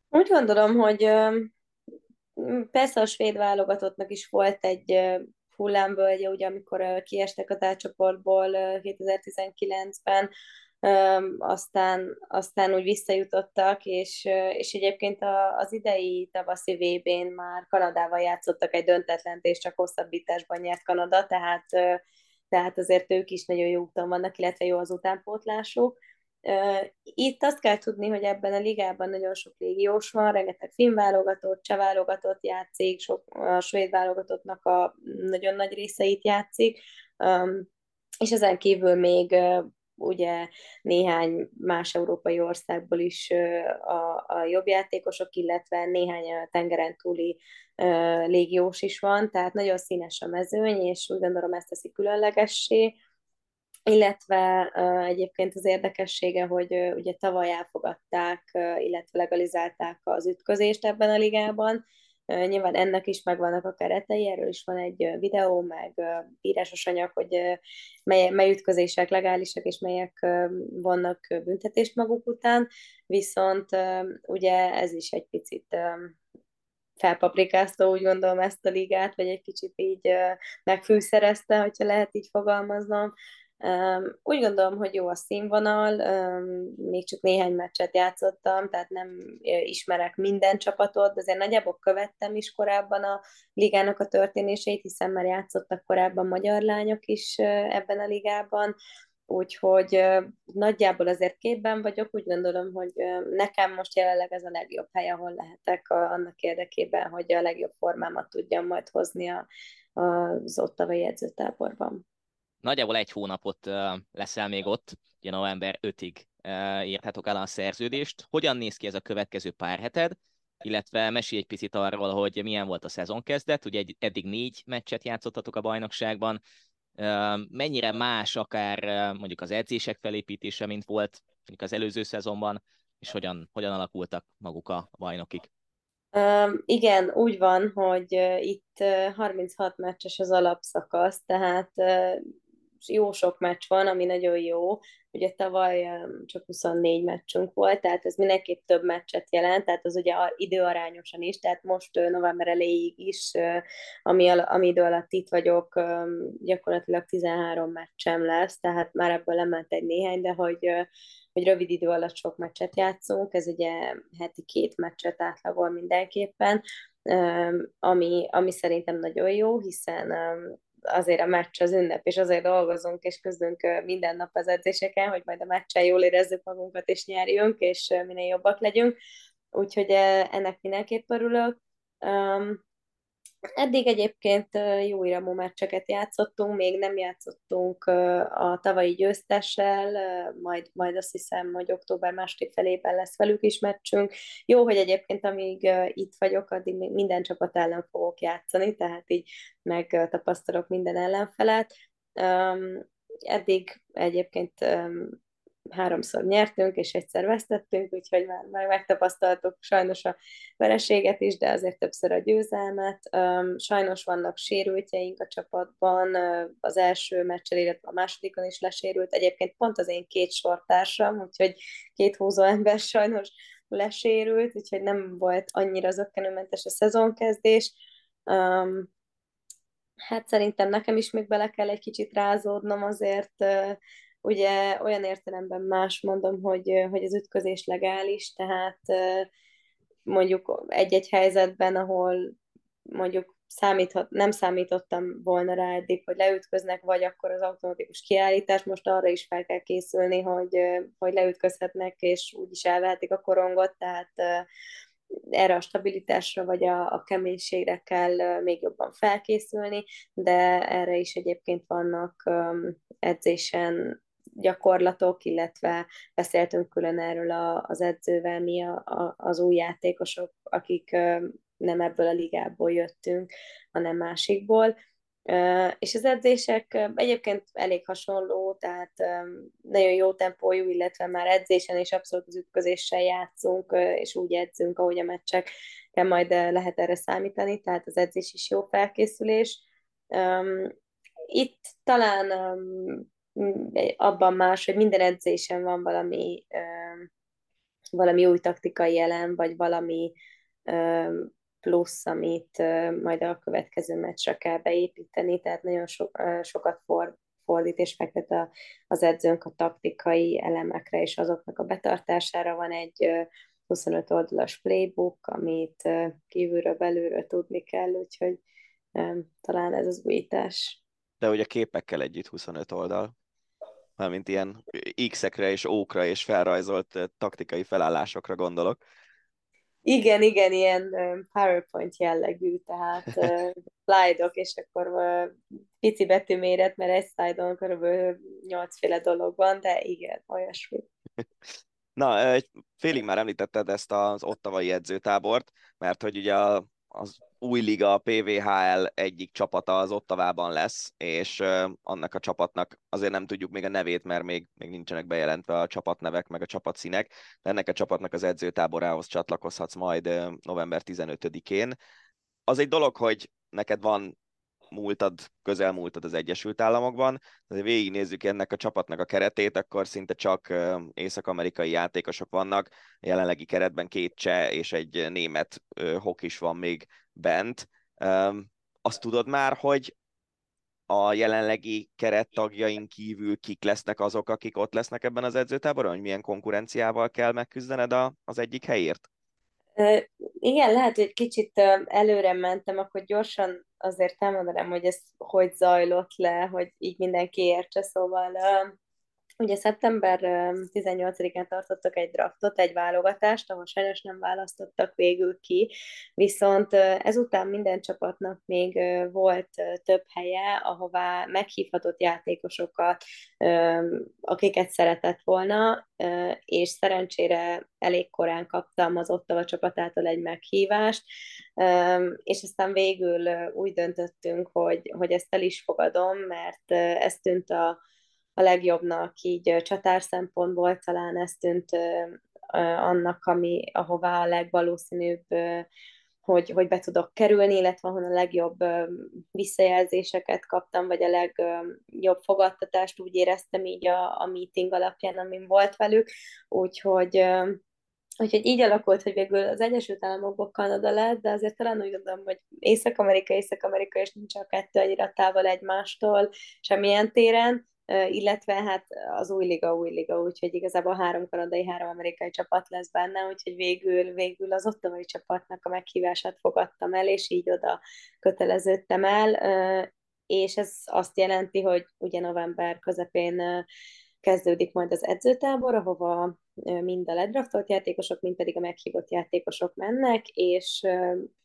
Úgy gondolom, hogy persze a svéd válogatottnak is volt egy hullámvölgye, ugye amikor kiestek az átcsoportból 2019-ben, aztán, aztán úgy visszajutottak, és, és egyébként az idei tavaszi VB-n már Kanadával játszottak egy döntetlent, és csak hosszabbításban nyert Kanada, tehát, tehát azért ők is nagyon jó úton vannak, illetve jó az utánpótlásuk. Itt azt kell tudni, hogy ebben a ligában nagyon sok légiós van, rengeteg finn válogatott, cseh válogatott játszik, sok, a svéd válogatottnak a nagyon nagy részeit játszik, és ezen kívül még ugye néhány más európai országból is a, a jobb játékosok, illetve néhány tengeren túli légiós is van, tehát nagyon színes a mezőny, és úgy gondolom ezt teszi különlegessé illetve egyébként az érdekessége, hogy ugye tavaly elfogadták, illetve legalizálták az ütközést ebben a ligában. Nyilván ennek is megvannak a keretei, erről is van egy videó, meg írásos anyag, hogy mely, mely ütközések legálisak, és melyek vannak büntetést maguk után, viszont ugye ez is egy picit felpaprikázta, úgy gondolom ezt a ligát, vagy egy kicsit így megfűszerezte, hogyha lehet így fogalmaznom, úgy gondolom, hogy jó a színvonal, még csak néhány meccset játszottam, tehát nem ismerek minden csapatot, de azért nagyjából követtem is korábban a ligának a történéseit, hiszen már játszottak korábban magyar lányok is ebben a ligában, úgyhogy nagyjából azért képben vagyok, úgy gondolom, hogy nekem most jelenleg ez a legjobb hely, ahol lehetek annak érdekében, hogy a legjobb formámat tudjam majd hozni az ottavai edzőtáborban. Nagyjából egy hónapot leszel még ott, ugye november 5-ig írhatok el a szerződést. Hogyan néz ki ez a következő pár heted? illetve mesélj egy picit arról, hogy milyen volt a szezonkezdet, ugye eddig négy meccset játszottatok a bajnokságban, mennyire más akár mondjuk az edzések felépítése, mint volt mondjuk az előző szezonban, és hogyan, hogyan alakultak maguk a bajnokik? Um, igen, úgy van, hogy itt uh, 36 meccses az alapszakasz, tehát jó sok meccs van, ami nagyon jó. Ugye tavaly csak 24 meccsünk volt, tehát ez mindenképp több meccset jelent, tehát az ugye időarányosan is, tehát most november elejéig is, ami, ami idő alatt itt vagyok, gyakorlatilag 13 meccsem lesz, tehát már ebből lement egy néhány, de hogy hogy rövid idő alatt sok meccset játszunk, ez ugye heti két meccset átlagol mindenképpen, ami, ami szerintem nagyon jó, hiszen azért a meccs az ünnep, és azért dolgozunk, és közünk minden nap az edzéseken, hogy majd a meccsen jól érezzük magunkat, és nyerjünk, és minél jobbak legyünk. Úgyhogy ennek mindenképp örülök. Eddig egyébként jó iramú meccseket játszottunk, még nem játszottunk a tavalyi győztessel, majd, majd azt hiszem, hogy október második felében lesz velük is meccsünk. Jó, hogy egyébként amíg itt vagyok, addig minden csapat ellen fogok játszani, tehát így megtapasztalok minden ellenfelet. Eddig egyébként háromszor nyertünk, és egyszer vesztettünk, úgyhogy már, már megtapasztaltuk sajnos a vereséget is, de azért többször a győzelmet. Sajnos vannak sérültjeink a csapatban, az első meccsel, illetve a másodikon is lesérült. Egyébként pont az én két sortársam, úgyhogy két húzó ember sajnos lesérült, úgyhogy nem volt annyira zöggenőmentes a szezonkezdés. Um, hát szerintem nekem is még bele kell egy kicsit rázódnom azért Ugye olyan értelemben más mondom, hogy, hogy az ütközés legális, tehát mondjuk egy-egy helyzetben, ahol mondjuk számíthat, nem számítottam volna rá eddig, hogy leütköznek, vagy akkor az automatikus kiállítás, most arra is fel kell készülni, hogy, hogy leütközhetnek, és úgyis elvehetik a korongot, tehát erre a stabilitásra vagy a, a keménységre kell még jobban felkészülni, de erre is egyébként vannak edzésen gyakorlatok, illetve beszéltünk külön erről a, az edzővel, mi a, a, az új játékosok, akik nem ebből a ligából jöttünk, hanem másikból. És az edzések egyébként elég hasonló, tehát nagyon jó tempójú, illetve már edzésen és abszolút az ütközéssel játszunk, és úgy edzünk, ahogy a meccseken majd lehet erre számítani, tehát az edzés is jó felkészülés. Itt talán abban más, hogy minden edzésen van valami, valami új taktikai elem, vagy valami plusz, amit majd a következő meccsre kell beépíteni, tehát nagyon so, sokat for, fordít és fektet az edzőnk a taktikai elemekre, és azoknak a betartására. Van egy 25 oldalas playbook, amit kívülről, belülről tudni kell, úgyhogy talán ez az újítás. De ugye képekkel együtt 25 oldal mármint ilyen X-ekre és ókra és felrajzolt taktikai felállásokra gondolok. Igen, igen, ilyen PowerPoint jellegű, tehát slide-ok, és akkor pici betűméret, mert egy slide-on körülbelül nyolcféle dolog van, de igen, olyasmi. Na, egy félig már említetted ezt az ottavai edzőtábort, mert hogy ugye az új liga, a PVHL egyik csapata az Ottavában lesz, és annak a csapatnak azért nem tudjuk még a nevét, mert még, még nincsenek bejelentve a csapatnevek, meg a csapatszínek, de ennek a csapatnak az edzőtáborához csatlakozhatsz majd november 15-én. Az egy dolog, hogy neked van múltad, közelmúltad az Egyesült Államokban, de végignézzük ennek a csapatnak a keretét, akkor szinte csak észak-amerikai játékosok vannak, a jelenlegi keretben két cseh és egy német hokis van még bent. Azt tudod már, hogy a jelenlegi kerettagjain kívül kik lesznek azok, akik ott lesznek ebben az edzőtáborban, hogy milyen konkurenciával kell megküzdened a, az egyik helyért? Igen, lehet, hogy kicsit előre mentem, akkor gyorsan azért elmondanám, hogy ez hogy zajlott le, hogy így mindenki értse, szóval Ugye szeptember 18-án tartottak egy draftot, egy válogatást, ahol sajnos nem választottak végül ki, viszont ezután minden csapatnak még volt több helye, ahová meghívhatott játékosokat, akiket szeretett volna, és szerencsére elég korán kaptam az Ottawa csapatától egy meghívást, és aztán végül úgy döntöttünk, hogy, hogy ezt el is fogadom, mert ez tűnt a a legjobbnak, így csatár szempontból talán ez tűnt annak, ami, ahová a legvalószínűbb, hogy, hogy be tudok kerülni, illetve ahol a legjobb visszajelzéseket kaptam, vagy a legjobb fogadtatást úgy éreztem így a, a meeting alapján, amin volt velük, úgyhogy Úgyhogy így alakult, hogy végül az Egyesült Államokból Kanada lett, de azért talán úgy gondolom, hogy Észak-Amerika, Észak-Amerika, és nincs a kettő annyira távol egymástól semmilyen téren, illetve hát az új liga, új liga, úgyhogy igazából három kanadai, három amerikai csapat lesz benne, úgyhogy végül, végül az ottavai csapatnak a meghívását fogadtam el, és így oda köteleződtem el. és ez azt jelenti, hogy ugye november közepén kezdődik majd az edzőtábor, ahova mind a ledraftolt játékosok, mind pedig a meghívott játékosok mennek, és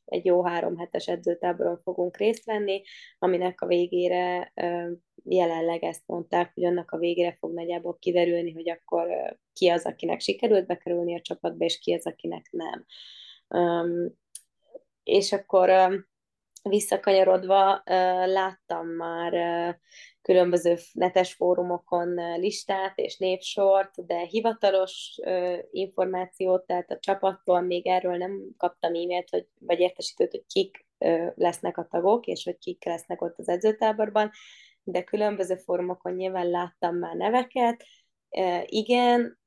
egy jó három hetes edzőtáboron fogunk részt venni, aminek a végére jelenleg ezt mondták, hogy annak a végére fog nagyjából kiderülni, hogy akkor ki az, akinek sikerült bekerülni a csapatba, és ki az, akinek nem. És akkor visszakanyarodva láttam már különböző netes fórumokon listát és névsort, de hivatalos információt, tehát a csapattól még erről nem kaptam e-mailt, hogy, vagy értesítőt, hogy kik lesznek a tagok, és hogy kik lesznek ott az edzőtáborban, de különböző fórumokon nyilván láttam már neveket. Igen,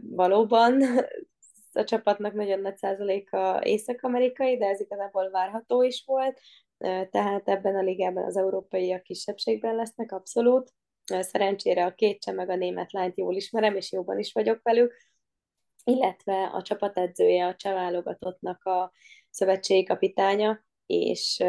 valóban a csapatnak nagyon nagy százaléka észak-amerikai, de ez igazából várható is volt, tehát ebben a ligában az európaiak kisebbségben lesznek abszolút. Szerencsére a két cseh meg a német lányt jól ismerem, és jóban is vagyok velük, illetve a csapatedzője a cseh válogatottnak a szövetségi kapitánya, és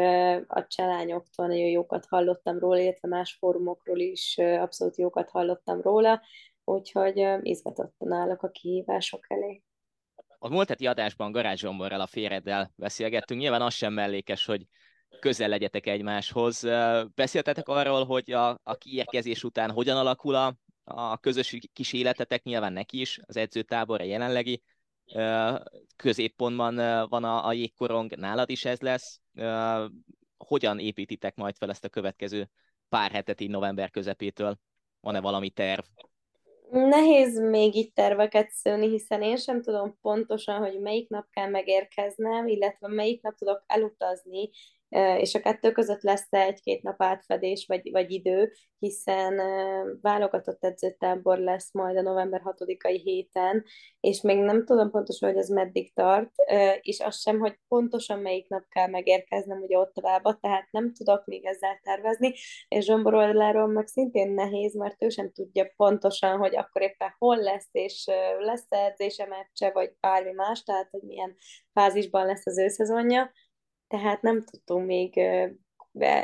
a cselányoktól nagyon jókat hallottam róla, illetve más fórumokról is abszolút jókat hallottam róla, úgyhogy izgatottan állok a kihívások elé. A múlt heti adásban Garázs Zsomborral a féreddel beszélgettünk, nyilván az sem mellékes, hogy közel legyetek egymáshoz. Beszéltetek arról, hogy a, a kiérkezés után hogyan alakul a, a közös kis életetek, nyilván neki is, az edzőtábor a jelenlegi középpontban van a, a jégkorong, nálad is ez lesz. Hogyan építitek majd fel ezt a következő pár hetet így november közepétől? Van-e valami terv? Nehéz még itt terveket szőni, hiszen én sem tudom pontosan, hogy melyik nap kell megérkeznem, illetve melyik nap tudok elutazni, és a kettő között lesz egy-két nap átfedés vagy, vagy idő, hiszen válogatott edzőtábor lesz majd a november 6-ai héten, és még nem tudom pontosan, hogy ez meddig tart, és az sem, hogy pontosan melyik nap kell megérkeznem ugye ott tovább, tehát nem tudok még ezzel tervezni, és Zsombor oldaláról meg szintén nehéz, mert ő sem tudja pontosan, hogy akkor éppen hol lesz, és lesz edzése, meccse, vagy bármi más, tehát hogy milyen fázisban lesz az ő szezonja tehát nem tudtunk még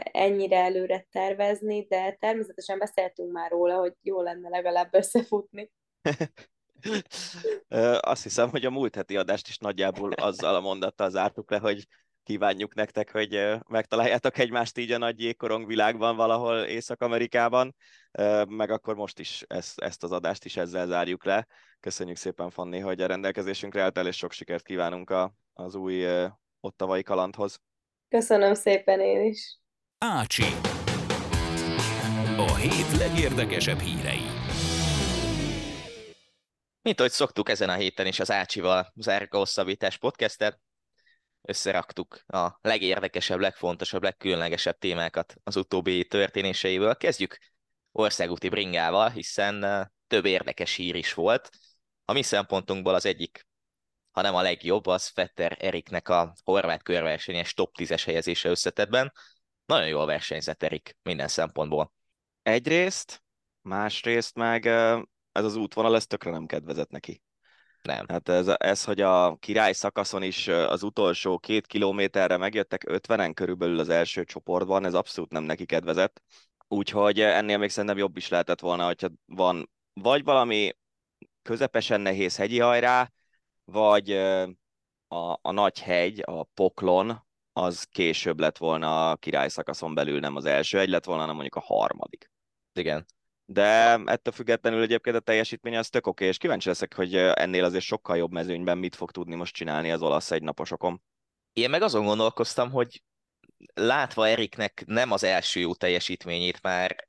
ennyire előre tervezni, de természetesen beszéltünk már róla, hogy jó lenne legalább összefutni. Azt hiszem, hogy a múlt heti adást is nagyjából azzal a mondattal zártuk le, hogy kívánjuk nektek, hogy megtaláljátok egymást így a nagy jégkorong világban valahol Észak-Amerikában, meg akkor most is ezt, ezt az adást is ezzel zárjuk le. Köszönjük szépen, Fanni, hogy a rendelkezésünkre álltál, és sok sikert kívánunk a, az új ottavai kalandhoz. Köszönöm szépen én is. Ácsi. A hét legérdekesebb hírei. Mint ahogy szoktuk ezen a héten is az Ácsival zárjuk a hosszabbítás podcastet, összeraktuk a legérdekesebb, legfontosabb, legkülönlegesebb témákat az utóbbi történéseiből. Kezdjük országúti bringával, hiszen több érdekes hír is volt. A mi szempontunkból az egyik hanem a legjobb, az Fetter Eriknek a horvát körversenyes top 10-es helyezése összetetben. Nagyon jól versenyzett Erik minden szempontból. Egyrészt, másrészt meg ez az útvonal, ez tökre nem kedvezett neki. Nem. Hát ez, ez, hogy a király szakaszon is az utolsó két kilométerre megjöttek 50-en körülbelül az első csoportban, ez abszolút nem neki kedvezett. Úgyhogy ennél még szerintem jobb is lehetett volna, hogyha van vagy valami közepesen nehéz hegyi hajrá, vagy a, a nagy hegy, a poklon, az később lett volna a király szakaszon belül, nem az első egy lett volna, hanem mondjuk a harmadik. Igen. De ettől függetlenül egyébként a teljesítmény az tök oké, és kíváncsi leszek, hogy ennél azért sokkal jobb mezőnyben mit fog tudni most csinálni az olasz egynaposokon. Én meg azon gondolkoztam, hogy látva Eriknek nem az első jó teljesítményét már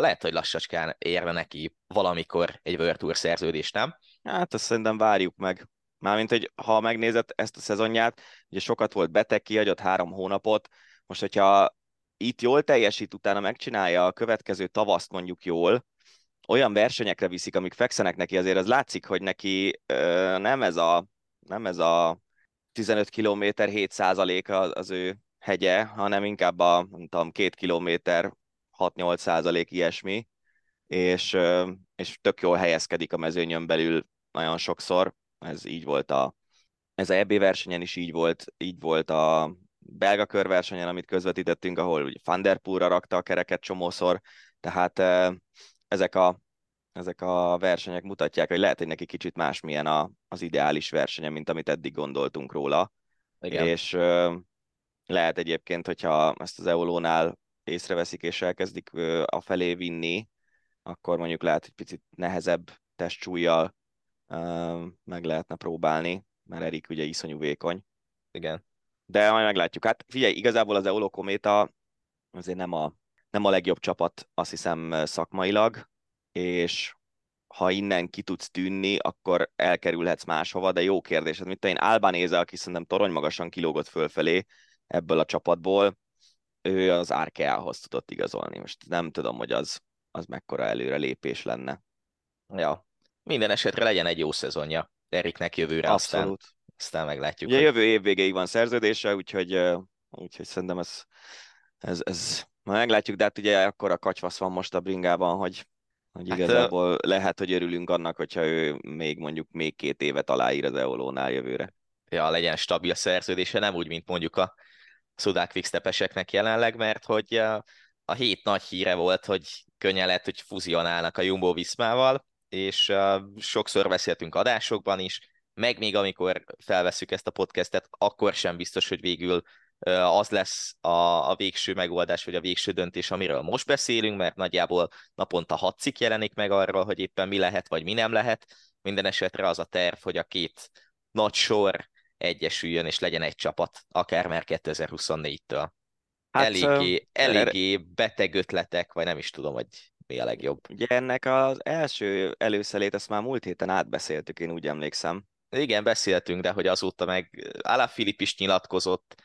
lehet, hogy lassacskán érne neki valamikor egy World Tour szerződés, nem? Hát azt szerintem várjuk meg. Mármint, hogy ha megnézed ezt a szezonját, ugye sokat volt beteg, kihagyott három hónapot, most hogyha itt jól teljesít, utána megcsinálja a következő tavaszt mondjuk jól, olyan versenyekre viszik, amik fekszenek neki, azért az látszik, hogy neki ö, nem ez a nem ez a 15 km 7 százaléka az ő hegye, hanem inkább a, nem tudom, 2 kilométer 6-8 százalék ilyesmi, és, és tök jól helyezkedik a mezőnyön belül nagyon sokszor. Ez így volt a, ez a EB versenyen is így volt, így volt a belga körversenyen, amit közvetítettünk, ahol ugye Van der Poelra rakta a kereket csomószor, tehát ezek a, ezek a versenyek mutatják, hogy lehet, hogy neki kicsit más milyen a, az ideális versenye, mint amit eddig gondoltunk róla. Igen. És lehet egyébként, hogyha ezt az Eolónál észreveszik és elkezdik a felé vinni, akkor mondjuk lehet, hogy picit nehezebb testsúlyjal meg lehetne próbálni, mert Erik ugye iszonyú vékony. Igen. De majd meglátjuk. Hát figyelj, igazából az Eolo Kométa azért nem a, nem a legjobb csapat, azt hiszem szakmailag, és ha innen ki tudsz tűnni, akkor elkerülhetsz máshova, de jó kérdés. Hát, mint én Albanéze, aki szerintem torony magasan kilógott fölfelé ebből a csapatból, ő az Arkeához tudott igazolni. Most nem tudom, hogy az, az mekkora előre lépés lenne. Ja, minden esetre legyen egy jó szezonja Eriknek jövőre, Abszolút. aztán, aztán meglátjuk. Ugye hogy... jövő év végéig van szerződése, úgyhogy, úgyhogy szerintem ez, ez, ez ma meglátjuk, de hát ugye akkor a kacsvasz van most a bringában, hogy, hogy hát, igazából lehet, hogy örülünk annak, hogyha ő még mondjuk még két évet aláír az Eolónál jövőre. Ja, legyen stabil szerződése, nem úgy, mint mondjuk a Szudák Quickstepeseknek jelenleg, mert hogy a hét nagy híre volt, hogy könnyen lett, hogy fuzionálnak a Jumbo Viszmával, és sokszor beszéltünk adásokban is, meg még amikor felveszük ezt a podcastet, akkor sem biztos, hogy végül az lesz a, a végső megoldás, vagy a végső döntés, amiről most beszélünk, mert nagyjából naponta hat cikk jelenik meg arról, hogy éppen mi lehet, vagy mi nem lehet. Minden esetre az a terv, hogy a két nagy sor egyesüljön, és legyen egy csapat, akár már 2024-től. Hát, eléggé, eléggé beteg ötletek, vagy nem is tudom, hogy mi a legjobb. Ugye ennek az első előszelét, ezt már múlt héten átbeszéltük, én úgy emlékszem. Igen, beszéltünk, de hogy azóta meg Filip is nyilatkozott,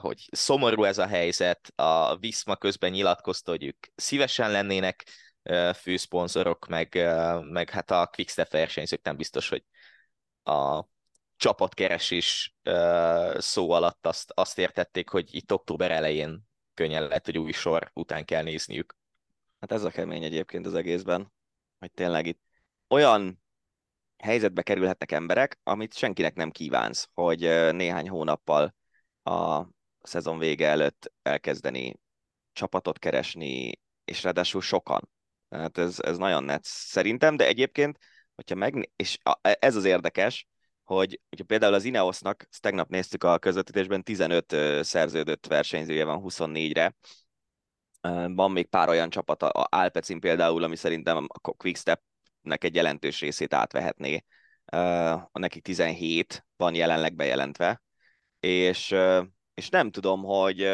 hogy szomorú ez a helyzet, a Viszma közben nyilatkozta, hogy ők szívesen lennének főszponzorok, meg, meg hát a Quickstep versenyzők nem biztos, hogy a csapatkeresés szó alatt azt, azt értették, hogy itt október elején könnyen lehet, hogy új sor után kell nézniük. Hát ez a kemény egyébként az egészben, hogy tényleg itt olyan helyzetbe kerülhetnek emberek, amit senkinek nem kívánsz, hogy néhány hónappal a szezon vége előtt elkezdeni csapatot keresni, és ráadásul sokan. Tehát ez, ez nagyon net szerintem, de egyébként, hogyha meg, és ez az érdekes, hogy hogyha például az Ineosnak, ezt tegnap néztük a közvetítésben, 15 szerződött versenyzője van 24-re, van még pár olyan csapat, a Alpecin például, ami szerintem a Quickstep-nek egy jelentős részét átvehetné. A neki 17 van jelenleg bejelentve, és, és nem tudom, hogy,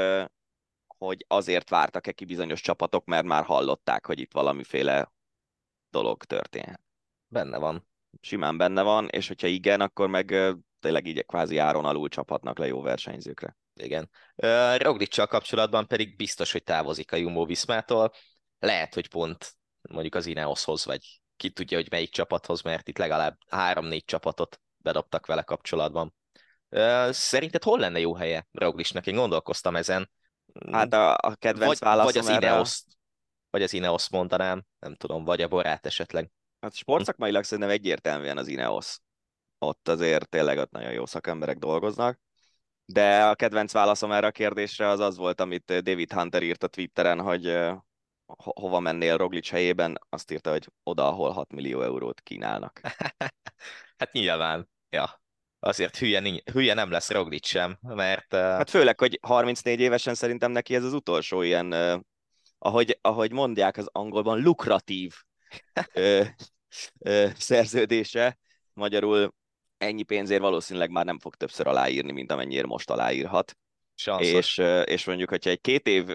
hogy azért vártak-e ki bizonyos csapatok, mert már hallották, hogy itt valamiféle dolog történhet. Benne van simán benne van, és hogyha igen, akkor meg tényleg így kvázi áron alul csaphatnak le jó versenyzőkre. Igen. Roglicsal kapcsolatban pedig biztos, hogy távozik a Jumbo Viszmától. Lehet, hogy pont mondjuk az Ineoshoz, vagy ki tudja, hogy melyik csapathoz, mert itt legalább három-négy csapatot bedobtak vele kapcsolatban. Szerinted hol lenne jó helye Roglicsnak? Én gondolkoztam ezen. Hát a, a kedvenc vagy, vagy az Ineos, vagy az Ineos mondanám, nem tudom, vagy a Borát esetleg. Hát sportszakmailag szerintem egyértelműen az Ineos. Ott azért tényleg ott nagyon jó szakemberek dolgoznak. De a kedvenc válaszom erre a kérdésre az az volt, amit David Hunter írt a Twitteren, hogy ho- hova mennél Roglic helyében, azt írta, hogy oda, ahol 6 millió eurót kínálnak. hát nyilván, ja. Azért hülye, hülye nem lesz Roglic sem, mert... Uh... Hát főleg, hogy 34 évesen szerintem neki ez az utolsó ilyen, uh, ahogy, ahogy mondják az angolban, lukratív ö, ö, szerződése. Magyarul ennyi pénzért valószínűleg már nem fog többször aláírni, mint amennyire most aláírhat. És, és mondjuk, hogyha egy két év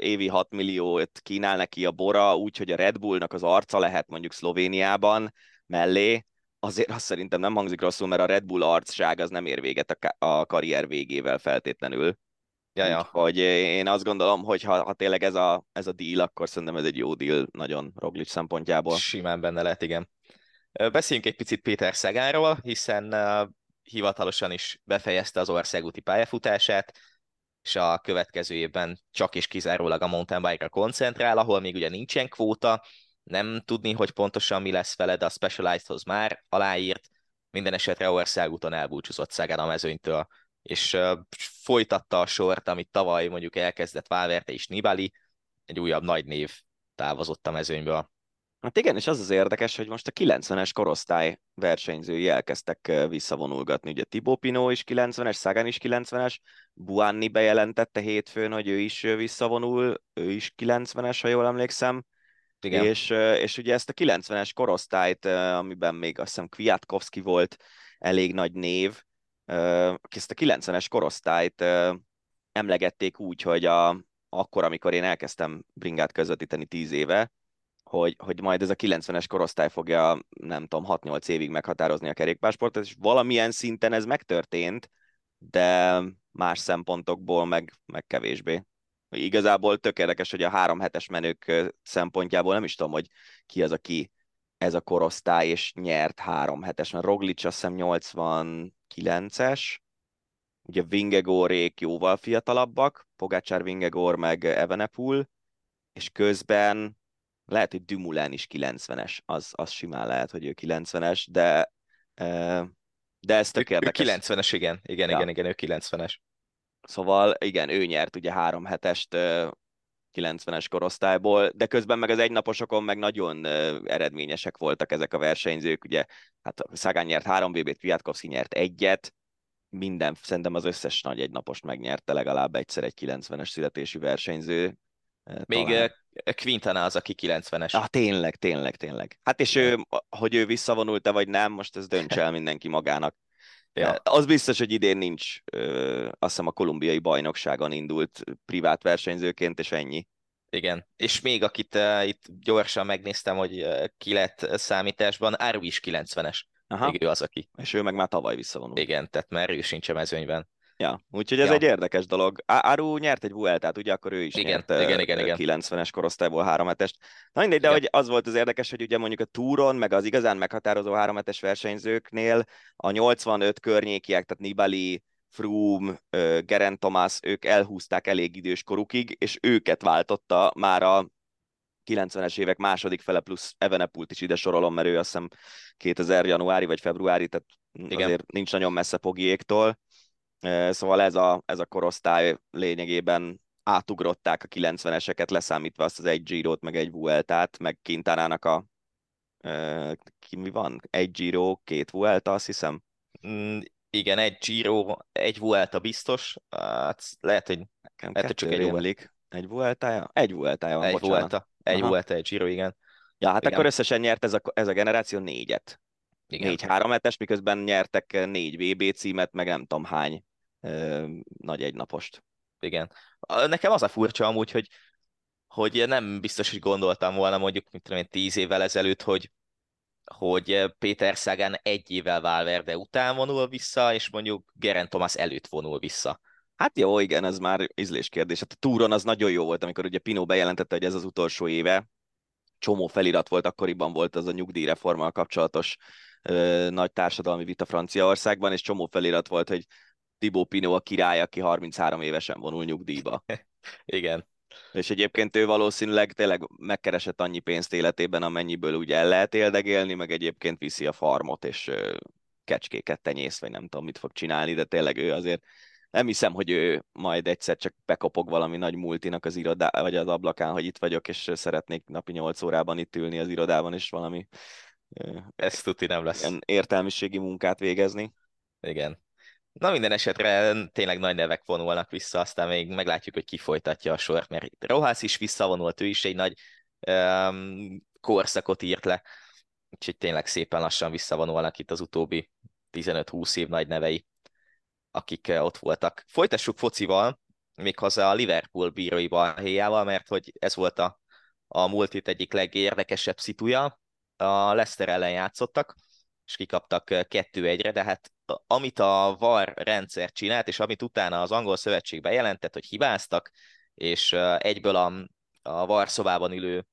évi 6 milliót kínál neki a Bora, úgy, hogy a Red Bullnak az arca lehet mondjuk Szlovéniában mellé, azért azt szerintem nem hangzik rosszul, mert a Red Bull arcság az nem ér véget a, a karrier végével feltétlenül. Ja, ja. Hogy én azt gondolom, hogy ha, ha tényleg ez a, ez a deal, akkor szerintem ez egy jó deal nagyon Roglic szempontjából. Simán benne lehet, igen. Beszéljünk egy picit Péter Szegáról, hiszen uh, hivatalosan is befejezte az országúti pályafutását, és a következő évben csak és kizárólag a mountain bike-ra koncentrál, ahol még ugye nincsen kvóta, nem tudni, hogy pontosan mi lesz vele, de a Specializedhoz már aláírt, minden esetre országúton elbúcsúzott Szeged a mezőnytől és folytatta a sort, amit tavaly mondjuk elkezdett Valverde és Nibali, egy újabb nagy név távozott a mezőnyből. Hát igen, és az az érdekes, hogy most a 90-es korosztály versenyzői elkezdtek visszavonulgatni. Ugye Thibaut Pinot is 90-es, Sagan is 90-es, Buanni bejelentette hétfőn, hogy ő is visszavonul, ő is 90-es, ha jól emlékszem. Igen. És, és ugye ezt a 90-es korosztályt, amiben még azt hiszem Kwiatkowski volt elég nagy név, ezt a 90-es korosztályt emlegették úgy, hogy a, akkor, amikor én elkezdtem bringát közvetíteni 10 éve, hogy, hogy majd ez a 90-es korosztály fogja, nem tudom, 6-8 évig meghatározni a kerékpársportot, és valamilyen szinten ez megtörtént, de más szempontokból meg, meg kevésbé. Igazából tök érdekes, hogy a három hetes menők szempontjából nem is tudom, hogy ki az, aki ez a korosztály, és nyert három hetes, mert Roglic azt hiszem 89-es, ugye Vingegorék jóval fiatalabbak, Pogácsár Vingegor meg Evenepul, és közben lehet, hogy Dumoulin is 90-es, az, az simán lehet, hogy ő 90-es, de de ez tök érdekes. Ő 90-es, igen, igen, ja. igen, igen, ő 90-es. Szóval igen, ő nyert ugye három hetest 90-es korosztályból, de közben meg az egynaposokon meg nagyon eredményesek voltak ezek a versenyzők, ugye hát Szagán nyert három BB-t, Kwiatkowski nyert egyet, minden, szerintem az összes nagy egynapost megnyerte legalább egyszer egy 90-es születésű versenyző, még talán. Quintana az, aki 90-es. Ah, tényleg, tényleg, tényleg. Hát és ő, hogy ő visszavonult-e vagy nem, most ez döntse el mindenki magának. Ja. Az biztos, hogy idén nincs, ö, azt hiszem a kolumbiai bajnokságon indult privát versenyzőként, és ennyi. Igen, és még akit uh, itt gyorsan megnéztem, hogy uh, ki lett számításban, Áru is 90-es. Aha. Még ő az, aki. És ő meg már tavaly visszavonult. Igen, tehát már ő sincs a mezőnyben. Ja, úgyhogy ez ja. egy érdekes dolog. Aru nyert egy Vueltát, ugye akkor ő is igen, nyert igen, igen, igen. 90-es korosztályból 3 hetest. Na mindegy, de hogy az volt az érdekes, hogy ugye mondjuk a túron, meg az igazán meghatározó 3 hetes versenyzőknél a 85 környékiek, tehát Nibali, Froome, Geraint Thomas, ők elhúzták elég idős korukig, és őket váltotta már a 90-es évek második fele plusz Evenepult is ide sorolom, mert ő azt hiszem 2000 januári vagy februári, tehát Igen. azért nincs nagyon messze Pogiéktól Szóval ez a, ez a korosztály lényegében átugrották a 90-eseket, leszámítva azt az egy Giro-t, meg egy Vueltát, meg Kintánának a ki mi van? Egy Giro, két Vuelta, azt hiszem. Mm, igen, egy Giro, egy Vuelta biztos. Hát lehet, hogy, Nekem lehet, csak egy Vuelta. Egy Vueltája? Egy Vueltája van, egy bocsánat. Vuelta, egy Aha. Vuelta, egy Giro, igen. Ja, hát igen. akkor összesen nyert ez a, ez a generáció négyet. Igen. Négy három hetes, miközben nyertek négy VB címet, meg nem tudom hány nagy egynapost. Igen. Nekem az a furcsa amúgy, hogy, hogy nem biztos, hogy gondoltam volna mondjuk, mint tudom én, tíz évvel ezelőtt, hogy, hogy Péter Szágán egy évvel Valverde után vonul vissza, és mondjuk Geraint Thomas előtt vonul vissza. Hát jó, igen, ez már ízléskérdés. Hát a túron az nagyon jó volt, amikor ugye Pino bejelentette, hogy ez az utolsó éve. Csomó felirat volt, akkoriban volt az a nyugdíjreformmal kapcsolatos ö, nagy társadalmi vita Franciaországban, és csomó felirat volt, hogy Tibó Pino a király, aki 33 évesen vonul nyugdíjba. Igen. És egyébként ő valószínűleg tényleg megkeresett annyi pénzt életében, amennyiből úgy el lehet éldegélni, meg egyébként viszi a farmot, és kecskéket tenyész, vagy nem tudom, mit fog csinálni, de tényleg ő azért nem hiszem, hogy ő majd egyszer csak bekopog valami nagy multinak az irodá, vagy az ablakán, hogy itt vagyok, és szeretnék napi 8 órában itt ülni az irodában, és valami ez tuti nem lesz. értelmiségi munkát végezni. Igen. Na minden esetre tényleg nagy nevek vonulnak vissza, aztán még meglátjuk, hogy ki folytatja a sort, mert Rohász is visszavonult, ő is egy nagy um, korszakot írt le, úgyhogy tényleg szépen lassan visszavonulnak itt az utóbbi 15-20 év nagy nevei, akik ott voltak. Folytassuk focival, méghozzá a Liverpool bírói balhéjával, mert hogy ez volt a, a múlt itt egyik legérdekesebb szituja. A Leicester ellen játszottak, és kikaptak kettő egyre, de hát amit a VAR rendszer csinált, és amit utána az angol szövetség bejelentett, hogy hibáztak, és egyből a, a VAR szobában ülő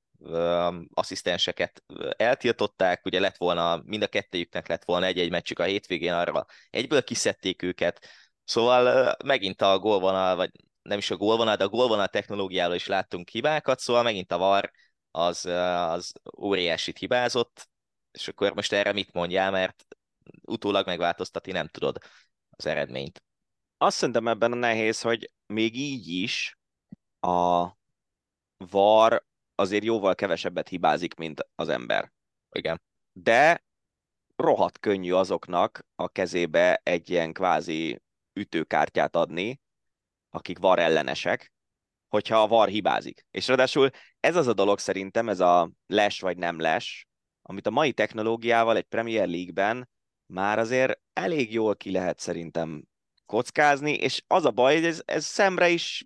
asszisztenseket eltiltották, ugye lett volna, mind a kettőjüknek lett volna egy-egy meccsük a hétvégén, arra egyből kiszedték őket, szóval megint a gólvonal, vagy nem is a gólvonal, de a gólvonal technológiáról is láttunk hibákat, szóval megint a VAR az, az óriásit hibázott, és akkor most erre mit mondjál, mert utólag megváltoztatni nem tudod az eredményt. azt szerintem ebben a nehéz, hogy még így is a VAR azért jóval kevesebbet hibázik, mint az ember. Igen. De rohadt könnyű azoknak a kezébe egy ilyen kvázi ütőkártyát adni, akik VAR ellenesek, hogyha a VAR hibázik. És ráadásul ez az a dolog szerintem, ez a les vagy nem les, amit a mai technológiával egy Premier League-ben már azért elég jól ki lehet szerintem kockázni, és az a baj, hogy ez, ez szemre is,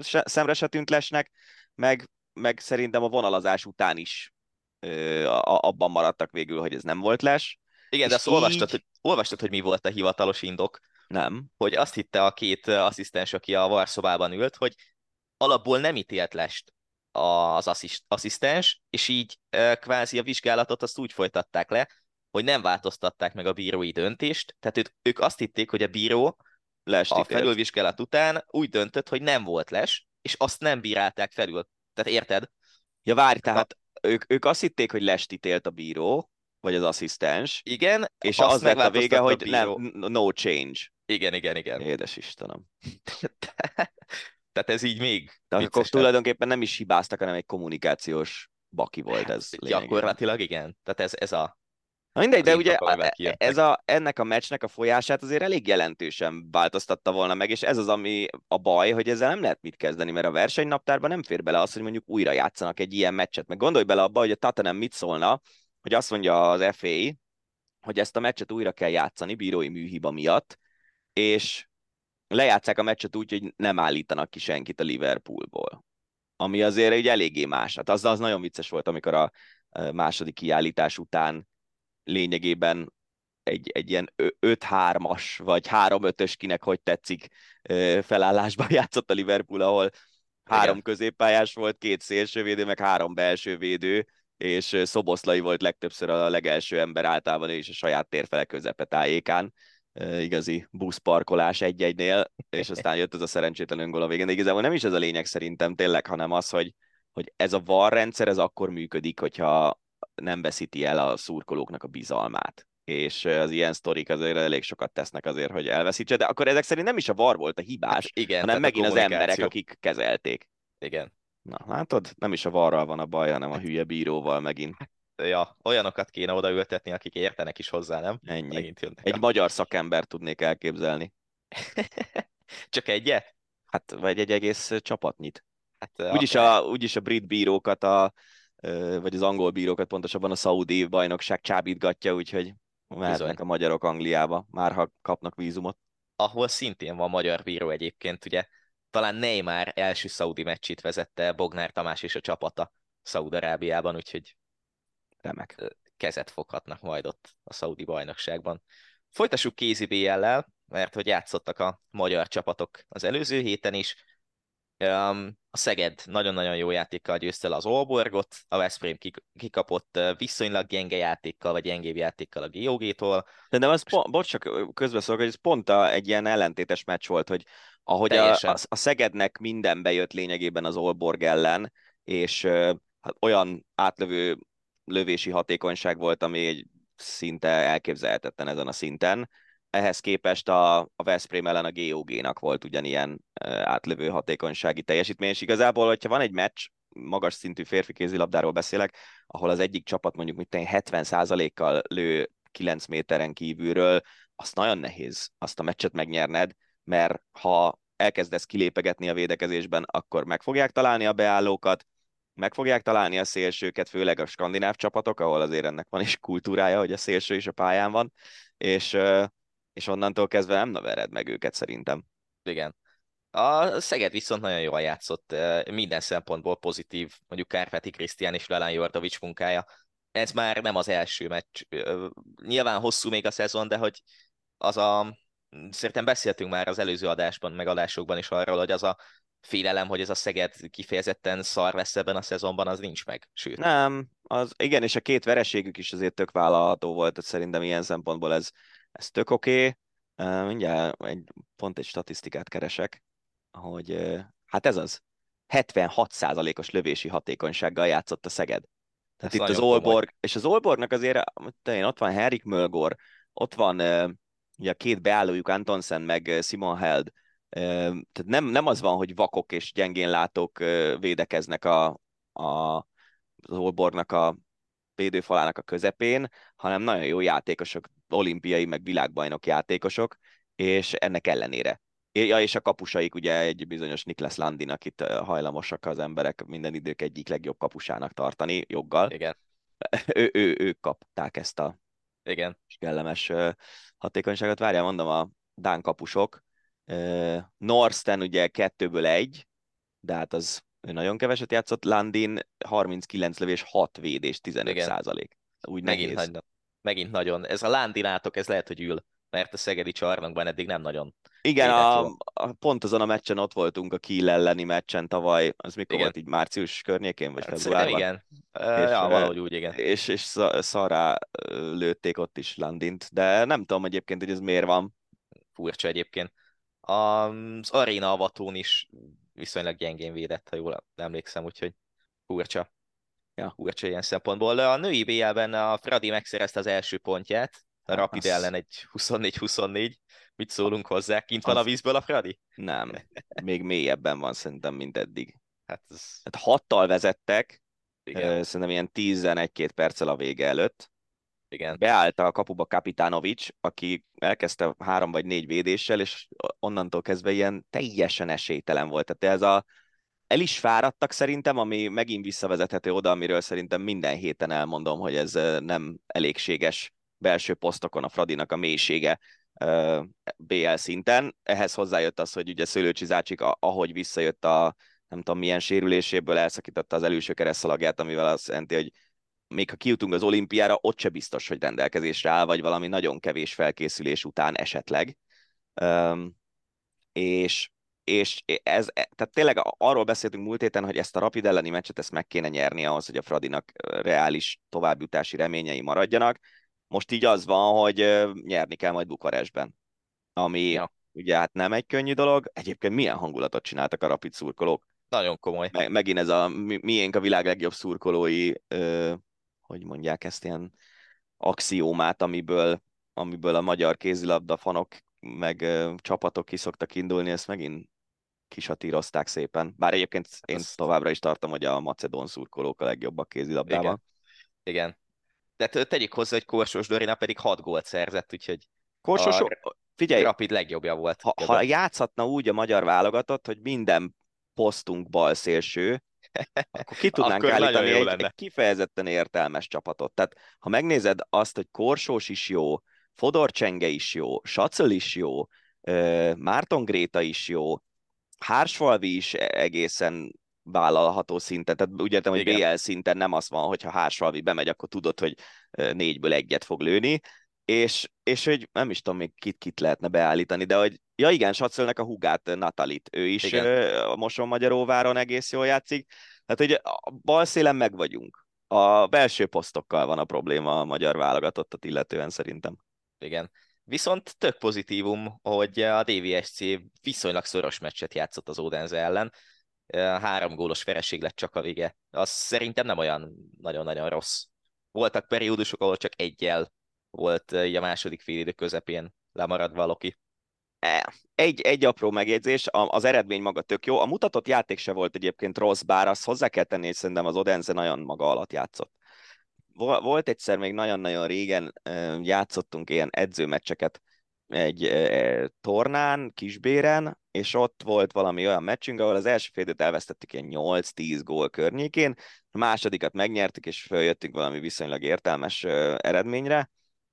se, szemre se tűnt lesnek, meg, meg szerintem a vonalazás után is ö, a, abban maradtak végül, hogy ez nem volt les. Igen, de azt így... olvastad, hogy, olvastad, hogy mi volt a hivatalos indok? Nem. Hogy azt hitte a két asszisztens, aki a varszobában ült, hogy alapból nem ítélt lest az asszist, asszisztens, és így kvázi a vizsgálatot azt úgy folytatták le, hogy nem változtatták meg a bírói döntést, tehát ők, ők azt hitték, hogy a bíró Lest a felülvizsgálat után úgy döntött, hogy nem volt les, és azt nem bírálták felül. Tehát érted? Ja, várj, tehát ők, ők azt hitték, hogy lest ítélt a bíró, vagy az asszisztens. Igen. És az lett a vége, a hogy nem, no change. Igen, igen, igen. Édes Istenem. Tehát ez így még De akkor tulajdonképpen nem is hibáztak, hanem egy kommunikációs baki volt ez. Hát, gyakorlatilag igen. Tehát ez, ez a Na mindegy, de ugye ez a, ennek a meccsnek a folyását azért elég jelentősen változtatta volna meg, és ez az, ami a baj, hogy ezzel nem lehet mit kezdeni, mert a versenynaptárban nem fér bele az, hogy mondjuk újra játszanak egy ilyen meccset. Meg gondolj bele abba, hogy a Tottenham mit szólna, hogy azt mondja az FA, hogy ezt a meccset újra kell játszani bírói műhiba miatt, és lejátszák a meccset úgy, hogy nem állítanak ki senkit a Liverpoolból. Ami azért egy eléggé más. Hát az, az nagyon vicces volt, amikor a második kiállítás után lényegében egy, egy ilyen 5-3-as, vagy 3-5-ös, kinek hogy tetszik felállásban játszott a Liverpool, ahol három Igen. középpályás volt, két szélsővédő, meg három belsővédő, és Szoboszlai volt legtöbbször a legelső ember általában, és a saját térfele közepe tájékán. Igazi buszparkolás egy-egynél, és aztán jött ez a szerencsétlen öngól a végén. De igazából nem is ez a lényeg szerintem tényleg, hanem az, hogy, hogy ez a VAR rendszer, ez akkor működik, hogyha nem veszíti el a szurkolóknak a bizalmát és az ilyen sztorik azért elég sokat tesznek azért, hogy elveszítse, de akkor ezek szerint nem is a var volt a hibás, hát igen, hanem megint az emberek, akik kezelték. Igen. Na, látod? Nem is a varral van a baj, hanem a hülye bíróval megint. Ja, olyanokat kéne odaültetni, akik értenek is hozzá, nem? Ennyi. Egy magyar szakember tudnék elképzelni. Csak egyet? Hát, vagy egy egész csapatnyit. Hát, úgyis, a, úgyis a brit bírókat, a, vagy az angol bírókat pontosabban a szaudi bajnokság csábítgatja, úgyhogy mehetnek a magyarok Angliába, már ha kapnak vízumot. Ahol szintén van magyar bíró egyébként, ugye talán Neymar első szaudi meccsét vezette Bognár Tamás és a csapata Szaúd-Arábiában, úgyhogy remek. Kezet foghatnak majd ott a szaudi bajnokságban. Folytassuk kézi BL-lel, mert hogy játszottak a magyar csapatok az előző héten is. A Szeged nagyon-nagyon jó játékkal győzte le az Olborgot, a Veszprém kikapott viszonylag gyenge játékkal, vagy gyengébb játékkal a GOG-tól. De nem, az pont, bocs, csak közbeszólok, hogy ez pont a, egy ilyen ellentétes meccs volt, hogy ahogy a, a, a Szegednek minden bejött lényegében az Olborg ellen, és hát olyan átlövő lövési hatékonyság volt, ami egy szinte elképzelhetetlen ezen a szinten, ehhez képest a, a Veszprém ellen a GOG-nak volt ugyanilyen átlövő hatékonysági teljesítmény, és igazából, hogyha van egy meccs, magas szintű férfi kézilabdáról beszélek, ahol az egyik csapat mondjuk mit 70%-kal lő 9 méteren kívülről, azt nagyon nehéz azt a meccset megnyerned, mert ha elkezdesz kilépegetni a védekezésben, akkor meg fogják találni a beállókat, meg fogják találni a szélsőket, főleg a skandináv csapatok, ahol azért ennek van is kultúrája, hogy a szélső is a pályán van, és és onnantól kezdve nem vered meg őket szerintem. Igen. A Szeged viszont nagyon jól játszott, minden szempontból pozitív, mondjuk Kárpáti Krisztián és Lelán Jordovics munkája. Ez már nem az első meccs. Nyilván hosszú még a szezon, de hogy az a... Szerintem beszéltünk már az előző adásban, meg adásokban is arról, hogy az a félelem, hogy ez a Szeged kifejezetten szar lesz ebben a szezonban, az nincs meg. Sőt. Nem, az, igen, és a két vereségük is azért tök vállalható volt, tehát szerintem ilyen szempontból ez, ez tök oké. Okay. Mindjárt egy, pont egy statisztikát keresek, hogy hát ez az, 76%-os lövési hatékonysággal játszott a Szeged. Tehát ez itt az Olborg, komoly. és az Olborgnak azért, én ott van Henrik Mölgor, ott van ugye a két beállójuk, Antonsen meg Simon Held, tehát nem, nem az van, hogy vakok és gyengén látók védekeznek a, a, az Olbornak a védőfalának a közepén, hanem nagyon jó játékosok, olimpiai meg világbajnok játékosok, és ennek ellenére. Ja, és a kapusaik ugye egy bizonyos Niklas Landin, akit hajlamosak az emberek minden idők egyik legjobb kapusának tartani, joggal. Igen. ő, ő, ők kapták ezt a Igen. kellemes hatékonyságot. Várjál, mondom, a Dán kapusok. Norsten ugye kettőből egy, de hát az ő nagyon keveset játszott. Landin 39 lövés, 6 védés, 15 Igen. százalék. Úgy megint, nehéz. Nagy, megint nagyon. Ez a Landinátok, ez lehet, hogy ül, mert a Szegedi csarnokban eddig nem nagyon igen, a, a, pont azon a meccsen ott voltunk a Kiel elleni meccsen tavaly, az mikor igen. volt így március környékén, vagy hát, februárban? Igen, és, ja, valahogy úgy, igen. És, és szarrá lőtték ott is Landint, de nem tudom egyébként, hogy ez miért van. Furcsa egyébként. Az Arena avatón is viszonylag gyengén védett, ha jól emlékszem, úgyhogy furcsa. Ja, furcsa ilyen szempontból. A női BL-ben a Fradi megszerezte az első pontját, a Rapid az... ellen egy 24-24. Mit szólunk hozzá? Kint van a vízből a Fradi? Nem. Még mélyebben van szerintem, mint eddig. Hát, ez... hát hattal vezettek, Igen. szerintem ilyen 11-2 perccel a vége előtt. Igen. Beállt a kapuba Kapitánovics, aki elkezdte három vagy négy védéssel, és onnantól kezdve ilyen teljesen esélytelen volt. Tehát ez a el is fáradtak szerintem, ami megint visszavezethető oda, amiről szerintem minden héten elmondom, hogy ez nem elégséges belső posztokon a Fradinak a mélysége BL szinten. Ehhez hozzájött az, hogy ugye Szőlőcsi Zácsik, ahogy visszajött a nem tudom milyen sérüléséből elszakította az előső keresztalagját, amivel azt jelenti, hogy még ha kijutunk az olimpiára, ott se biztos, hogy rendelkezésre áll, vagy valami nagyon kevés felkészülés után esetleg. Um, és, és ez, e, tehát tényleg arról beszéltünk múlt héten, hogy ezt a Rapid elleni meccset ezt meg kéne nyerni ahhoz, hogy a Fradinak reális továbbjutási reményei maradjanak. Most így az van, hogy nyerni kell majd Bukarestben, ami ja. ugye hát nem egy könnyű dolog. Egyébként milyen hangulatot csináltak a Rapid szurkolók? Nagyon komoly. Me- megint ez a mi- miénk a világ legjobb szurkolói ö, hogy mondják ezt, ilyen axiómát, amiből, amiből a magyar kézilabda fanok meg ö, csapatok ki szoktak indulni, ezt megint kisatírozták szépen. Bár egyébként én Azt... továbbra is tartom, hogy a macedón szurkolók a legjobbak kézilabdában. Igen. Igen. De tegyük hozzá, hogy Korsos Dorina pedig 6 gólt szerzett, úgyhogy Korsos, a... figyelj, Rapid legjobbja volt. Ha, ha játszhatna úgy a magyar válogatott, hogy minden posztunk bal szélső, akkor ki tudnánk akkor állítani egy, egy kifejezetten értelmes csapatot. Tehát ha megnézed azt, hogy Korsós is jó, Fodor Csenge is jó, Sacel is jó, Márton Gréta is jó, Hársfalvi is egészen vállalható szinten, tehát úgy értem, hogy BL szinten nem az van, hogyha Hársfalvi bemegy, akkor tudod, hogy négyből egyet fog lőni, és, és hogy nem is tudom még kit-kit lehetne beállítani, de hogy ja igen, Sacölnek a hugát, Natalit, ő is igen. a Moson Magyaróváron egész jól játszik, tehát hogy a bal szélen meg vagyunk. A belső posztokkal van a probléma a magyar válogatottat illetően szerintem. Igen. Viszont tök pozitívum, hogy a DVSC viszonylag szoros meccset játszott az Odense ellen. Három gólos vereség lett csak a vége. Az szerintem nem olyan nagyon-nagyon rossz. Voltak periódusok, ahol csak egyel volt a második félidő közepén lemarad valaki. E, egy, egy apró megjegyzés, az eredmény maga tök jó. A mutatott játék se volt egyébként rossz, bár azt hozzá kell tenni, hogy szerintem az Odense nagyon maga alatt játszott. Volt egyszer még nagyon-nagyon régen játszottunk ilyen edzőmeccseket egy tornán, Kisbéren, és ott volt valami olyan meccsünk, ahol az első félidőt elvesztettük ilyen 8-10 gól környékén, a másodikat megnyertük, és följöttünk valami viszonylag értelmes eredményre,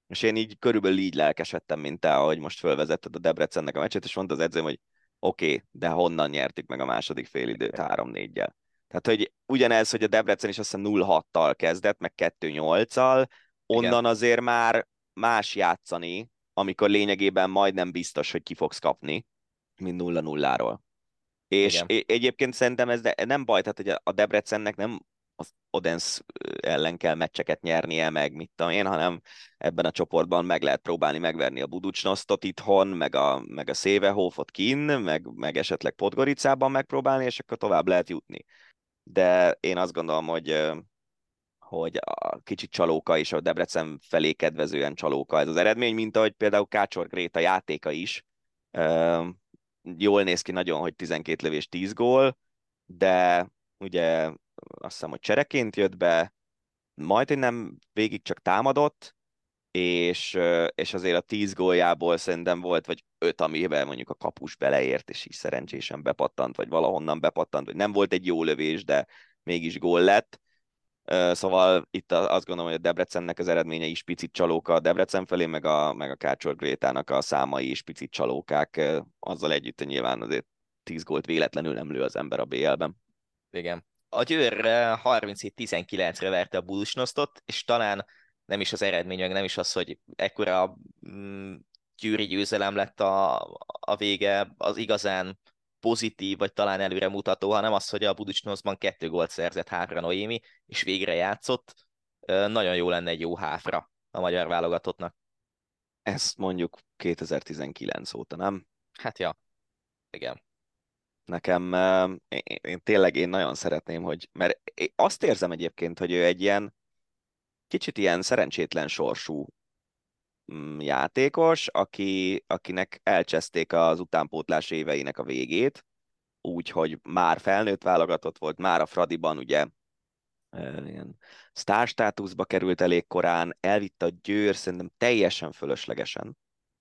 és én így körülbelül így lelkesedtem, mint te, ahogy most fölvezetted a Debrecennek a meccset, és mondta az edzőm, hogy oké, okay, de honnan nyertük meg a második félidőt 3-4-jel. Tehát, hogy ugyanez, hogy a Debrecen is azt hiszem 0-6-tal kezdett, meg 2-8-al, onnan Igen. azért már más játszani, amikor lényegében majdnem biztos, hogy ki fogsz kapni, mint 0-0-ról. És Igen. egyébként szerintem ez nem baj, tehát hogy a Debrecennek nem az Odense ellen kell meccseket nyernie, meg mit tudom én, hanem ebben a csoportban meg lehet próbálni megverni a Buducsnosztot itthon, meg a, meg a Szévehófot kin, meg, meg esetleg Podgoricában megpróbálni, és akkor tovább lehet jutni. De én azt gondolom, hogy hogy a kicsit csalóka és a Debrecen felé kedvezően csalóka ez az eredmény, mint ahogy például Kácsor Gréta játéka is. Jól néz ki nagyon, hogy 12 lövés 10 gól, de ugye azt hiszem, hogy csereként jött be, majd nem végig csak támadott, és, és azért a 10 góljából szerintem volt, vagy 5, amiben mondjuk a kapus beleért, és így szerencsésen bepattant, vagy valahonnan bepattant, vagy nem volt egy jó lövés, de mégis gól lett. Szóval itt azt gondolom, hogy a Debrecennek az eredménye is picit csalóka a Debrecen felé, meg a, meg a Kácsor Grétának a számai is picit csalókák. Azzal együtt nyilván azért 10 gólt véletlenül nem lő az ember a BL-ben. Igen. A Győr 37-19-re verte a Bulusnosztot, és talán nem is az eredmény, meg nem is az, hogy ekkora mm, győri győzelem lett a, a vége, az igazán pozitív, vagy talán előre mutató, hanem az, hogy a Buducsnoszban kettő gólt szerzett Háfra Noémi, és végre játszott. Nagyon jó lenne egy jó háfra a magyar válogatottnak. Ezt mondjuk 2019 óta, nem? Hát ja, igen. Nekem, én, én tényleg én nagyon szeretném, hogy, mert én azt érzem egyébként, hogy ő egy ilyen kicsit ilyen szerencsétlen sorsú mm, játékos, aki, akinek elcseszték az utánpótlás éveinek a végét, úgyhogy már felnőtt válogatott volt, már a Fradiban ugye ilyen sztárstátuszba került elég korán, elvitte a Győr szerintem teljesen fölöslegesen,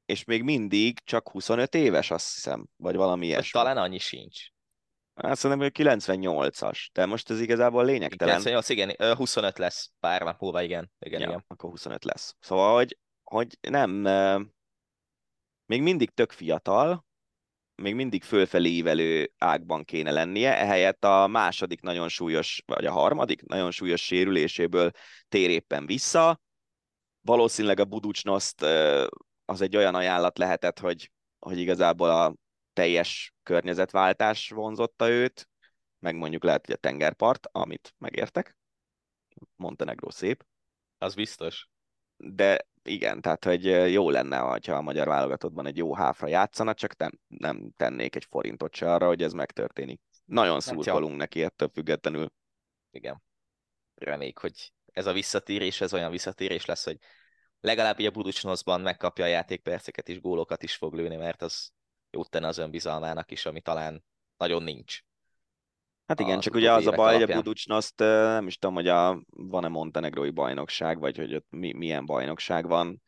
és még mindig csak 25 éves, azt hiszem, vagy valami ilyesmi. Talán annyi sincs. Hát szerintem, hogy 98-as, de most ez igazából lényegtelen. 98, igen, 25 lesz pár nap múlva, igen. igen, ja, igen. akkor 25 lesz. Szóval, hogy, hogy nem, még mindig tök fiatal, még mindig fölfelé ívelő ágban kéne lennie, ehelyett a második nagyon súlyos, vagy a harmadik nagyon súlyos sérüléséből tér éppen vissza. Valószínűleg a Buducsnoszt az egy olyan ajánlat lehetett, hogy, hogy igazából a teljes környezetváltás vonzotta őt, meg mondjuk lehet, hogy a tengerpart, amit megértek. Montenegro szép. Az biztos. De igen, tehát hogy jó lenne, ha a magyar válogatottban egy jó háfra játszana, csak nem, nem tennék egy forintot se arra, hogy ez megtörténik. Nagyon szurkolunk hát, neki ettől függetlenül. Igen. Reméljük, hogy ez a visszatérés, ez olyan visszatérés lesz, hogy legalább a Buducsnoszban megkapja a játékperceket és gólokat is fog lőni, mert az jót tenne az önbizalmának is, ami talán nagyon nincs. Hát igen, csak ugye az a baj, hogy a Buducsnoszt nem is tudom, hogy a, van-e montenegrói bajnokság, vagy hogy ott mi, milyen bajnokság van,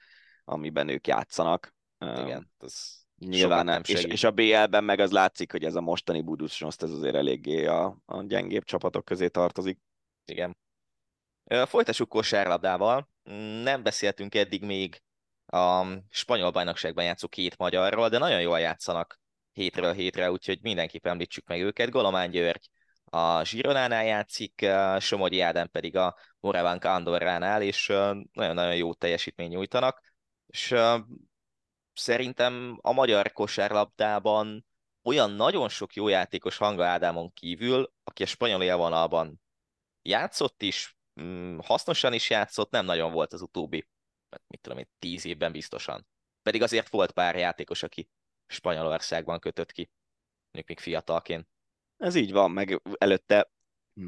amiben ők játszanak. Igen, ez Nyilván nem és, és, a BL-ben meg az látszik, hogy ez a mostani Buducsnoszt, ez azért eléggé a, a gyengébb csapatok közé tartozik. Igen. Folytassuk kosárlabdával. Nem beszéltünk eddig még a spanyol bajnokságban játszó két magyarról, de nagyon jól játszanak hétről hétre, úgyhogy mindenképp említsük meg őket. Golomán György a Zsironánál játszik, Somogyi Ádám pedig a Moraván Andorránál, és nagyon-nagyon jó teljesítmény nyújtanak, és szerintem a magyar kosárlabdában olyan nagyon sok jó játékos Hanga Ádámon kívül, aki a spanyol élvonalban játszott is, mm, hasznosan is játszott, nem nagyon volt az utóbbi Hát mit tudom én, tíz évben biztosan. Pedig azért volt pár játékos, aki Spanyolországban kötött ki, mondjuk még fiatalként. Ez így van, meg előtte,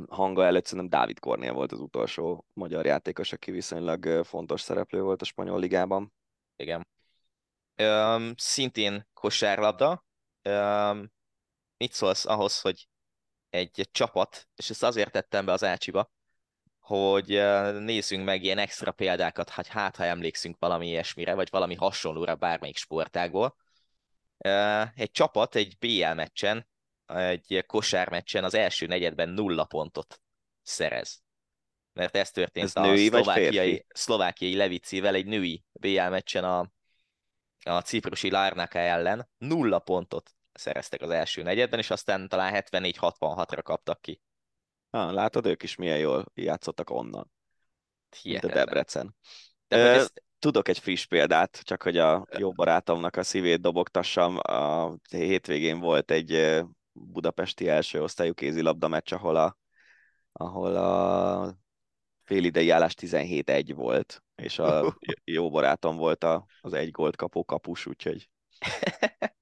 hanga előtt szerintem Dávid Kornél volt az utolsó magyar játékos, aki viszonylag fontos szereplő volt a spanyol ligában. Igen. Üm, szintén kosárlabda. Üm, mit szólsz ahhoz, hogy egy csapat, és ezt azért tettem be az Ácsiba, hogy nézzünk meg ilyen extra példákat, hogy hát ha emlékszünk valami ilyesmire, vagy valami hasonlóra bármelyik sportágból. Egy csapat egy BL meccsen, egy kosármeccsen az első negyedben nulla pontot szerez. Mert ez történt ez a női szlovákiai, szlovákiai Levicivel egy női BL meccsen a, a ciprusi Lárnaka ellen. Nulla pontot szereztek az első negyedben, és aztán talán 74-66-ra kaptak ki. Ah, látod, ők is milyen jól játszottak onnan. Hihetetlen. A Debrecen. De Ö, ezt... Tudok egy friss példát, csak hogy a jó barátomnak a szívét dobogtassam. A hétvégén volt egy budapesti első osztályú kézilabda meccs, ahol a, ahol a félidei állás 17-1 volt, és a jó barátom volt a, az egy gólt kapó kapus, úgyhogy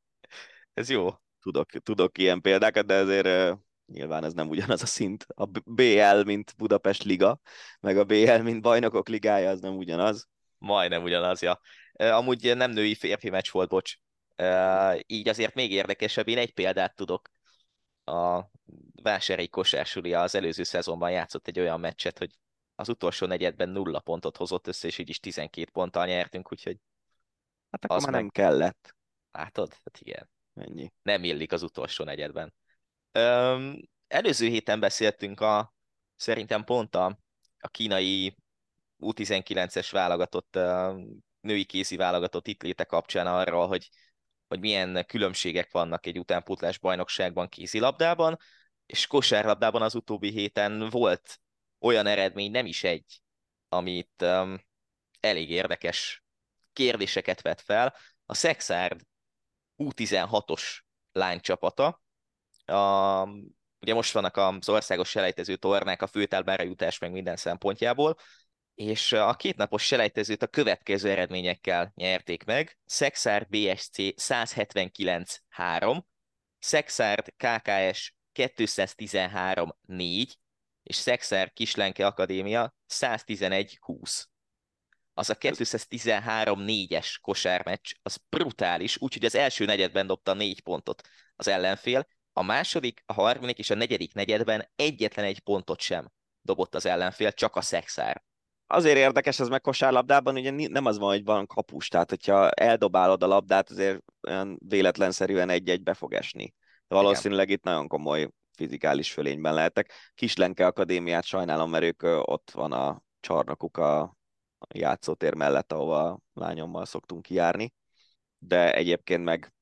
ez jó. Tudok, tudok ilyen példákat, de azért nyilván ez nem ugyanaz a szint. A BL, mint Budapest Liga, meg a BL, mint Bajnokok Ligája, az nem ugyanaz. Majdnem ugyanaz, ja. Amúgy nem női férfi meccs volt, bocs. Így azért még érdekesebb, én egy példát tudok. A Vásári Kosársuli az előző szezonban játszott egy olyan meccset, hogy az utolsó negyedben nulla pontot hozott össze, és így is 12 ponttal nyertünk, úgyhogy Hát akkor az már meg... nem kellett. Látod? Hát igen. Ennyi. Nem illik az utolsó negyedben. Öm, előző héten beszéltünk a szerintem pont a, a kínai U19-es válogatott, női kézi válogatott itt léte kapcsán arról, hogy, hogy milyen különbségek vannak egy utánpótlás bajnokságban kézilabdában, és kosárlabdában az utóbbi héten volt olyan eredmény, nem is egy, amit um, elég érdekes kérdéseket vet fel. A Szexárd U16-os lánycsapata, a, ugye most vannak az országos selejtező tornák, a főtálbára jutás meg minden szempontjából, és a kétnapos selejtezőt a következő eredményekkel nyerték meg. Szexárd BSC 179-3, Szexárd KKS 213-4, és Szexárd Kislenke Akadémia 111-20 az a 213-4-es kosármeccs, az brutális, úgyhogy az első negyedben dobta négy pontot az ellenfél, a második, a harmadik és a negyedik negyedben egyetlen egy pontot sem dobott az ellenfél, csak a szexár. Azért érdekes ez meg kosárlabdában, ugye nem az van, hogy van kapus, tehát hogyha eldobálod a labdát, azért olyan véletlenszerűen egy-egy be fog esni. De valószínűleg Igen. itt nagyon komoly fizikális fölényben lehetek. Kislenke Akadémiát sajnálom, mert ők ott van a csarnokuk a játszótér mellett, ahova a lányommal szoktunk kijárni, de egyébként meg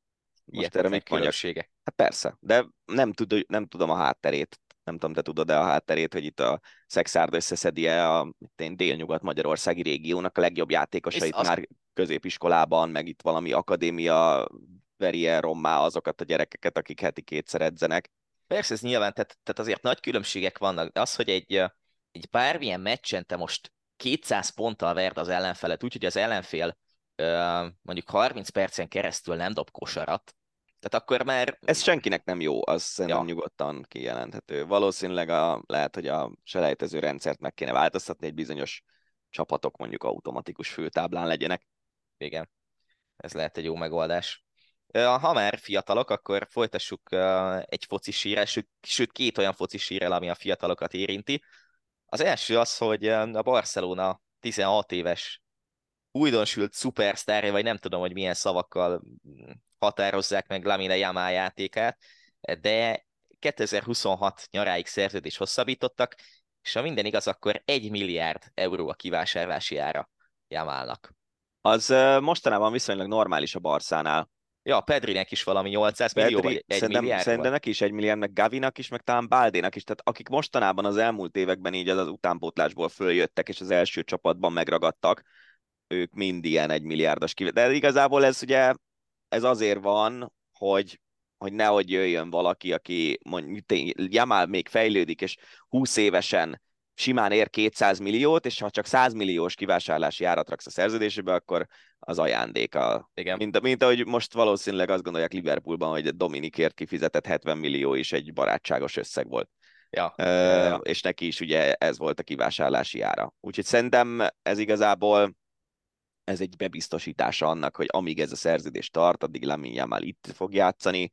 most erre még különbsége. Hát persze, de nem, tud, nem tudom a hátterét, nem tudom, te tudod-e a hátterét, hogy itt a Szexárd összeszedi-e a délnyugat-magyarországi régiónak a legjobb játékosait az... már középiskolában, meg itt valami akadémia veri el rommá azokat a gyerekeket, akik heti kétszer edzenek. Persze, ez nyilván, tehát, tehát azért nagy különbségek vannak, de az, hogy egy, egy bármilyen meccsen te most 200 ponttal verd az ellenfelet, úgyhogy az ellenfél mondjuk 30 percen keresztül nem dob kosarat, tehát akkor már... Ez senkinek nem jó, az szerintem ja. nyugodtan kijelenthető. Valószínűleg a, lehet, hogy a selejtező rendszert meg kéne változtatni, egy bizonyos csapatok mondjuk automatikus főtáblán legyenek. Igen, ez lehet egy jó megoldás. Ha már fiatalok, akkor folytassuk egy foci sírrel, sőt két olyan foci sírrel, ami a fiatalokat érinti. Az első az, hogy a Barcelona 16 éves újdonsült szupersztárja, vagy nem tudom, hogy milyen szavakkal határozzák meg Lamine Yamal játékát, de 2026 nyaráig szerződés hosszabbítottak, és ha minden igaz, akkor 1 milliárd euró a kivásárlási ára Yamalnak. Az mostanában viszonylag normális a Barszánál. Ja, Pedrinek is valami 800 Pedri, millió, vagy 1 szerintem, milliárd? Szerintem neki is 1 milliárd, meg Gavinak is, meg talán Baldénak is. Tehát akik mostanában az elmúlt években így az, az utánpótlásból följöttek, és az első csapatban megragadtak, ők mind ilyen 1 milliárdos kivet. De igazából ez ugye ez azért van, hogy hogy nehogy jöjjön valaki, aki mondjuk Jamal még fejlődik, és 20 évesen simán ér 200 milliót, és ha csak 100 milliós kivásárlási árat raksz a szerződésébe, akkor az ajándéka. Igen. Mint, mint ahogy most valószínűleg azt gondolják Liverpoolban, hogy Dominikért kifizetett 70 millió is egy barátságos összeg volt. Ja, ja, ja. És neki is ugye ez volt a kivásárlási ára. Úgyhogy szerintem ez igazából ez egy bebiztosítása annak, hogy amíg ez a szerződés tart, addig Lamin Jamal itt fog játszani.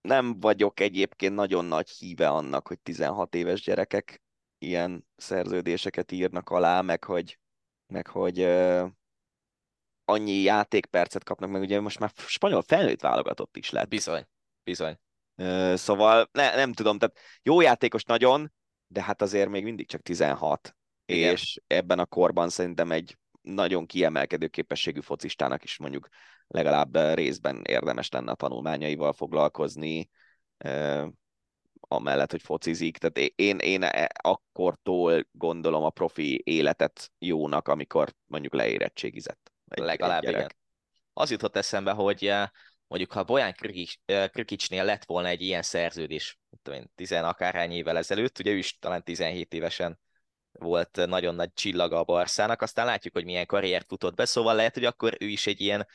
Nem vagyok egyébként nagyon nagy híve annak, hogy 16 éves gyerekek ilyen szerződéseket írnak alá, meg hogy, meg hogy uh, annyi játékpercet kapnak, meg ugye most már spanyol felnőtt válogatott is lett. Bizony, bizony. Uh, szóval ne, nem tudom, tehát jó játékos nagyon, de hát azért még mindig csak 16. Igen. És ebben a korban szerintem egy nagyon kiemelkedő képességű focistának is mondjuk legalább részben érdemes lenne a tanulmányaival foglalkozni, amellett, hogy focizik. Tehát én, én e, akkortól gondolom a profi életet jónak, amikor mondjuk leérettségizett. Egy, legalább egy igen. Az jutott eszembe, hogy mondjuk ha Bojan Krikicsnél lett volna egy ilyen szerződés, tudom én, tizen akárhány évvel ezelőtt, ugye ő is talán 17 évesen volt nagyon nagy csillaga a Barszának, aztán látjuk, hogy milyen karriert futott be, szóval lehet, hogy akkor ő is egy ilyen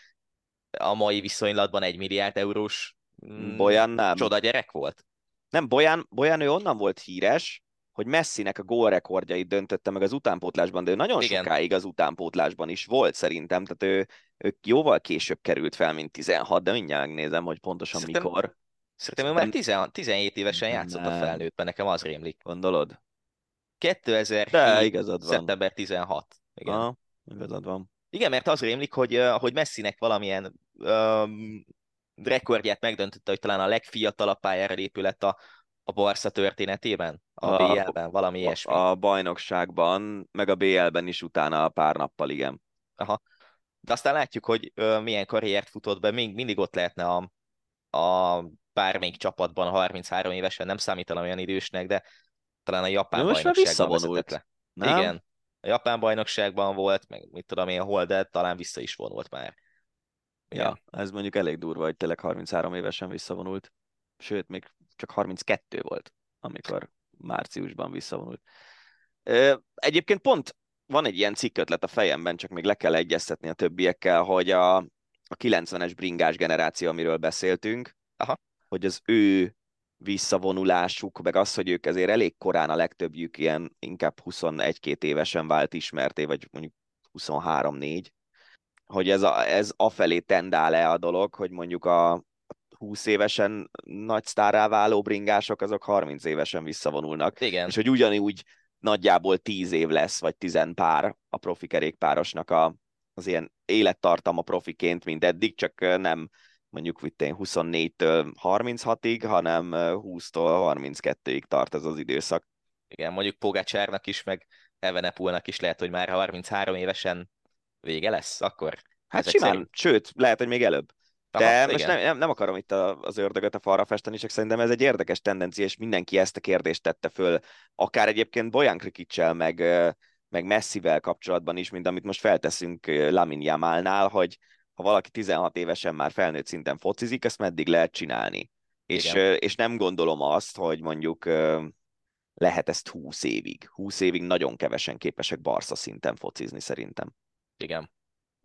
a mai viszonylatban egy milliárd eurós mm, Bolyán nem. csoda gyerek volt? Nem, Bojan, Bojan ő onnan volt híres, hogy Messinek a gólrekordjait döntötte meg az utánpótlásban, de ő nagyon Igen. sokáig az utánpótlásban is volt szerintem, tehát ő, ő jóval később került fel, mint 16, de mindjárt megnézem, hogy pontosan szerintem, mikor. Szerintem ő már 10, 17 évesen játszott nem. a felnőttben, nekem az rémlik. Gondolod? 2007. De, igazad van. szeptember 16. Igen. Aha, igazad van. Igen, mert az rémlik, hogy, hogy Messinek valamilyen um, rekordját megdöntötte, hogy talán a legfiatalabb pályára épület a, a Barca történetében, a, a BL-ben, valami ilyesmi. A bajnokságban, meg a BL-ben is utána a pár nappal, igen. Aha. De aztán látjuk, hogy ö, milyen karriert futott be, még mindig ott lehetne a, a bármelyik csapatban 33 évesen, nem számítanom olyan idősnek, de talán a japán most bajnokságban visszavonult. Le. Nem? Igen, a japán bajnokságban volt, meg mit tudom én, hol, de talán vissza is vonult már. Igen. Ja, ez mondjuk elég durva, hogy tényleg 33 évesen visszavonult. Sőt, még csak 32 volt, amikor márciusban visszavonult. Egyébként pont van egy ilyen cikkötlet a fejemben, csak még le kell egyeztetni a többiekkel, hogy a, a 90-es bringás generáció, amiről beszéltünk, Aha. hogy az ő visszavonulásuk, meg az, hogy ők ezért elég korán a legtöbbjük ilyen inkább 21-2 évesen vált ismerté, vagy mondjuk 23-4, hogy ez, a, ez afelé tendál-e a dolog, hogy mondjuk a 20 évesen nagy sztárrá váló bringások, azok 30 évesen visszavonulnak. Igen. És hogy ugyanúgy nagyjából 10 év lesz, vagy 10 pár a profi kerékpárosnak a, az ilyen élettartama profiként, mint eddig, csak nem mondjuk itt 24-től 36-ig, hanem 20-tól 32-ig tart ez az időszak. Igen, mondjuk Pogácsárnak is, meg Evenepulnak is lehet, hogy már 33 évesen vége lesz, akkor... Hát simán, szerint... sőt, lehet, hogy még előbb. De Aha, most nem, nem, nem akarom itt a, az ördögöt a falra festeni, csak szerintem ez egy érdekes tendencia, és mindenki ezt a kérdést tette föl, akár egyébként Bojan Krikicsel, meg, meg Messivel kapcsolatban is, mint amit most felteszünk Lamin Jamalnál, hogy ha valaki 16 évesen már felnőtt szinten focizik, ezt meddig lehet csinálni. És, és nem gondolom azt, hogy mondjuk lehet ezt 20 évig. 20 évig nagyon kevesen képesek Barca szinten focizni szerintem. Igen.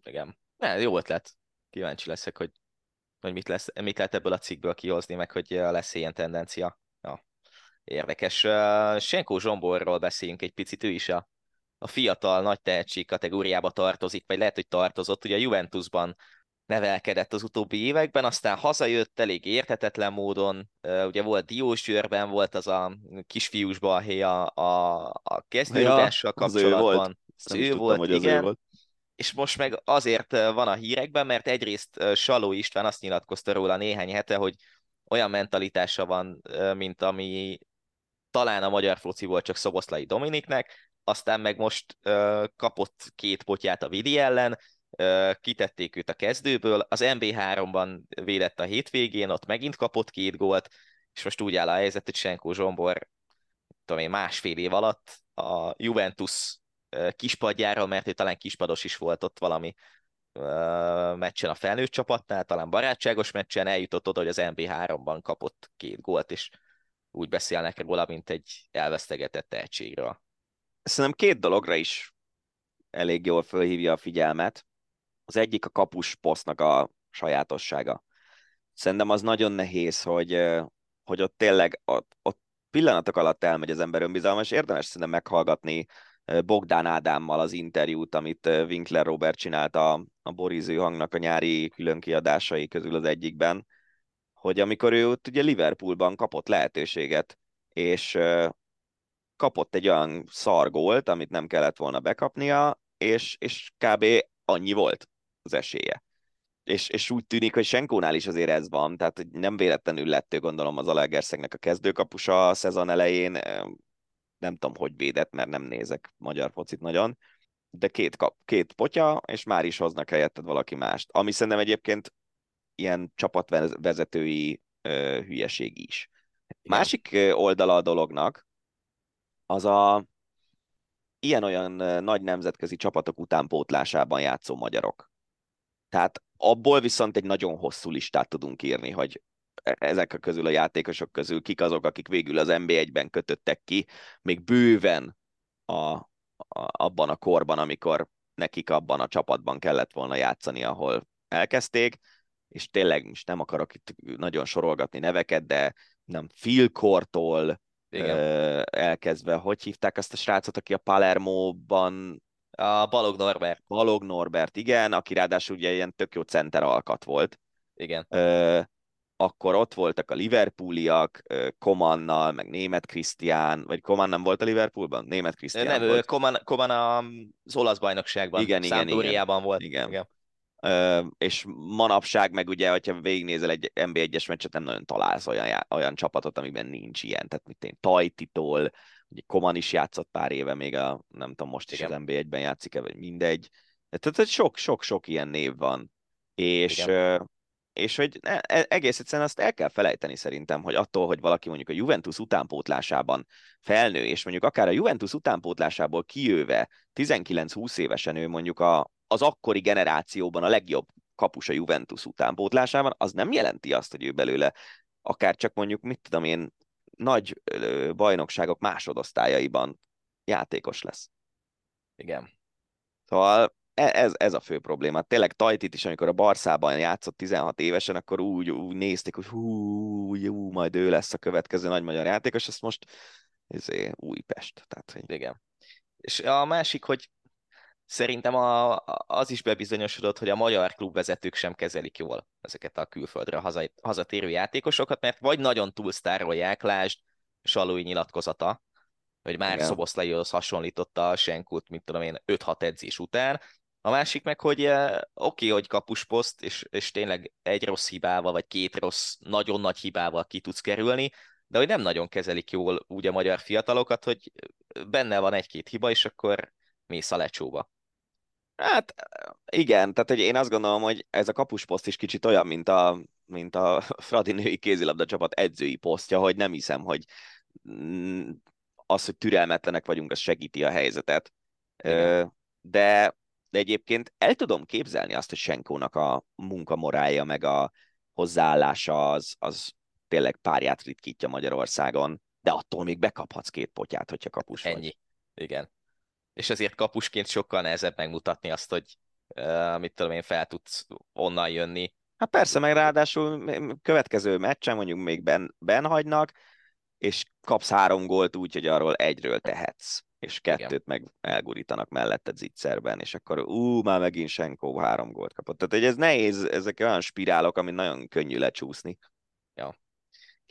Igen. Ne, jó ötlet. Kíváncsi leszek, hogy, hogy mit, lesz, mit lehet ebből a cikkből kihozni, meg hogy lesz ilyen tendencia. Ja. Érdekes. Senko Zsomborról beszéljünk egy picit, ő is a, a fiatal, nagy tehetség kategóriába tartozik, vagy lehet, hogy tartozott. Ugye a Juventusban nevelkedett az utóbbi években, aztán hazajött elég értetetlen módon, ugye volt Diósgyőrben, volt az a kisfiús balhé a, a, a kezdőrugással ja, kapcsolatban. Az ő volt, az ő volt, hogy igen. Az ő volt és most meg azért van a hírekben, mert egyrészt Saló István azt nyilatkozta róla néhány hete, hogy olyan mentalitása van, mint ami talán a magyar fociból csak Szoboszlai Dominiknek, aztán meg most kapott két potyát a Vidi ellen, kitették őt a kezdőből, az MB3-ban védett a hétvégén, ott megint kapott két gólt, és most úgy áll a helyzet, hogy Senkó Zsombor tudom én, másfél év alatt a Juventus kispadjára, mert ő talán kispados is volt ott valami meccsen a felnőtt csapatnál, talán barátságos meccsen eljutott oda, hogy az MB3-ban kapott két gólt, és úgy beszélnek róla, mint egy elvesztegetett tehetségről. Szerintem két dologra is elég jól fölhívja a figyelmet. Az egyik a kapus posztnak a sajátossága. Szerintem az nagyon nehéz, hogy, hogy ott tényleg ott, ott pillanatok alatt elmegy az ember önbizalma, és érdemes szerintem meghallgatni Bogdán Ádámmal az interjút, amit Winkler Robert csinált a, a Boriző hangnak a nyári különkiadásai közül az egyikben, hogy amikor ő ott ugye Liverpoolban kapott lehetőséget, és kapott egy olyan szargólt, amit nem kellett volna bekapnia, és, és kb. annyi volt az esélye. És, és úgy tűnik, hogy Senkónál is azért ez van, tehát nem véletlenül lett ő gondolom az Alegerszegnek a kezdőkapusa a szezon elején, nem tudom, hogy védett, mert nem nézek magyar focit nagyon, de két, kap, két potya, és már is hoznak helyetted valaki mást. Ami szerintem egyébként ilyen csapatvezetői ö, hülyeség is. Igen. Másik oldala a dolognak, az a ilyen-olyan nagy nemzetközi csapatok utánpótlásában játszó magyarok. Tehát abból viszont egy nagyon hosszú listát tudunk írni, hogy ezek a közül a játékosok közül kik azok, akik végül az NB1-ben kötöttek ki, még bőven a, a, abban a korban, amikor nekik abban a csapatban kellett volna játszani, ahol elkezdték, és tényleg most nem akarok itt nagyon sorolgatni neveket, de nem, Filkortól Igen. elkezdve, hogy hívták azt a srácot, aki a Palermo-ban A Balog Norbert, Balog Norbert, igen, aki ráadásul ugye ilyen tök jó center alkat volt. igen. Ö, akkor ott voltak a Liverpooliak, Komannal, meg Német Krisztián, vagy Koman nem volt a Liverpoolban? Német Krisztián Nem, volt. Koman, Koman az olasz bajnokságban, Igen, igen, Sampdoriában volt. Igen. igen. És manapság meg ugye, hogyha végignézel egy NB1-es meccset, nem nagyon találsz olyan, olyan csapatot, amiben nincs ilyen. Tehát mint én Tajtitól, ugye Koman is játszott pár éve, még a, nem tudom, most is Igen. az NB1-ben játszik-e, vagy mindegy. Tehát sok-sok-sok ilyen név van. És, Igen. és hogy ne- e- egész egyszerűen azt el kell felejteni szerintem, hogy attól, hogy valaki mondjuk a Juventus utánpótlásában felnő, és mondjuk akár a Juventus utánpótlásából kijöve 19-20 évesen ő mondjuk a, az akkori generációban a legjobb kapus a Juventus utánpótlásában, az nem jelenti azt, hogy ő belőle akár csak mondjuk, mit tudom én, nagy bajnokságok másodosztályaiban játékos lesz. igen. Szóval e- ez, ez a fő probléma. Tényleg Tajtit is, amikor a Barszában játszott 16 évesen, akkor úgy, úgy nézték, hogy hú, jó, majd ő lesz a következő nagy magyar játékos, ezt most ezé, Újpest. Tehát, hogy Igen. És a másik, hogy szerintem a, az is bebizonyosodott, hogy a magyar klubvezetők sem kezelik jól ezeket a külföldre haza, hazatérő játékosokat, mert vagy nagyon túlsztárolják, lásd Salói nyilatkozata, hogy már Igen. Szoboszlaihoz hasonlította a Senkut, mint tudom én, 5-6 edzés után. A másik meg, hogy eh, oké, okay, hogy kapusposzt, és, és tényleg egy rossz hibával, vagy két rossz, nagyon nagy hibával ki tudsz kerülni, de hogy nem nagyon kezelik jól úgy a magyar fiatalokat, hogy benne van egy-két hiba, és akkor mész a lecsóba. Hát igen, tehát hogy én azt gondolom, hogy ez a kapusposzt is kicsit olyan, mint a, mint a Fradi női kézilabda csapat edzői posztja, hogy nem hiszem, hogy mm, az, hogy türelmetlenek vagyunk, az segíti a helyzetet. Igen. De, de egyébként el tudom képzelni azt, hogy Senkónak a munkamorálja, meg a hozzáállása az, az tényleg párját ritkítja Magyarországon, de attól még bekaphatsz két potyát, hogyha kapus vagy. Ennyi. Igen. És ezért kapusként sokkal nehezebb megmutatni azt, hogy uh, mit tudom én, fel tudsz onnan jönni. Hát persze, meg ráadásul következő meccsen mondjuk még ben, ben hagynak, és kapsz három gólt úgy, hogy arról egyről tehetsz, és kettőt Igen. meg elgurítanak melletted zicserben, és akkor ú, már megint Senkó három gólt kapott. Tehát hogy ez nehéz, ezek olyan spirálok, ami nagyon könnyű lecsúszni.